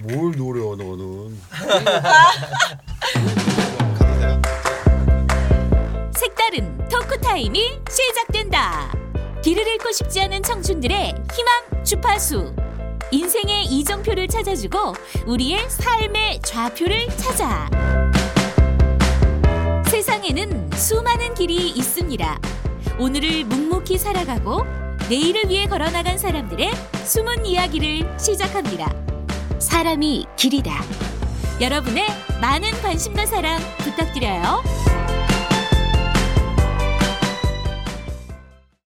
뭘 노려 너는. 색다른 토크 타임이 시작된다. 길을 잃고 싶지 않은 청춘들의 희망 주파수. 인생의 이정표를 찾아주고 우리의 삶의 좌표를 찾아. 세상에는 수많은 길이 있습니다. 오늘을 묵묵히 살아가고 내일을 위해 걸어나간 사람들의 숨은 이야기를 시작합니다. 사람이 길이다. 여러분의 많은 관심과 사랑 부탁드려요.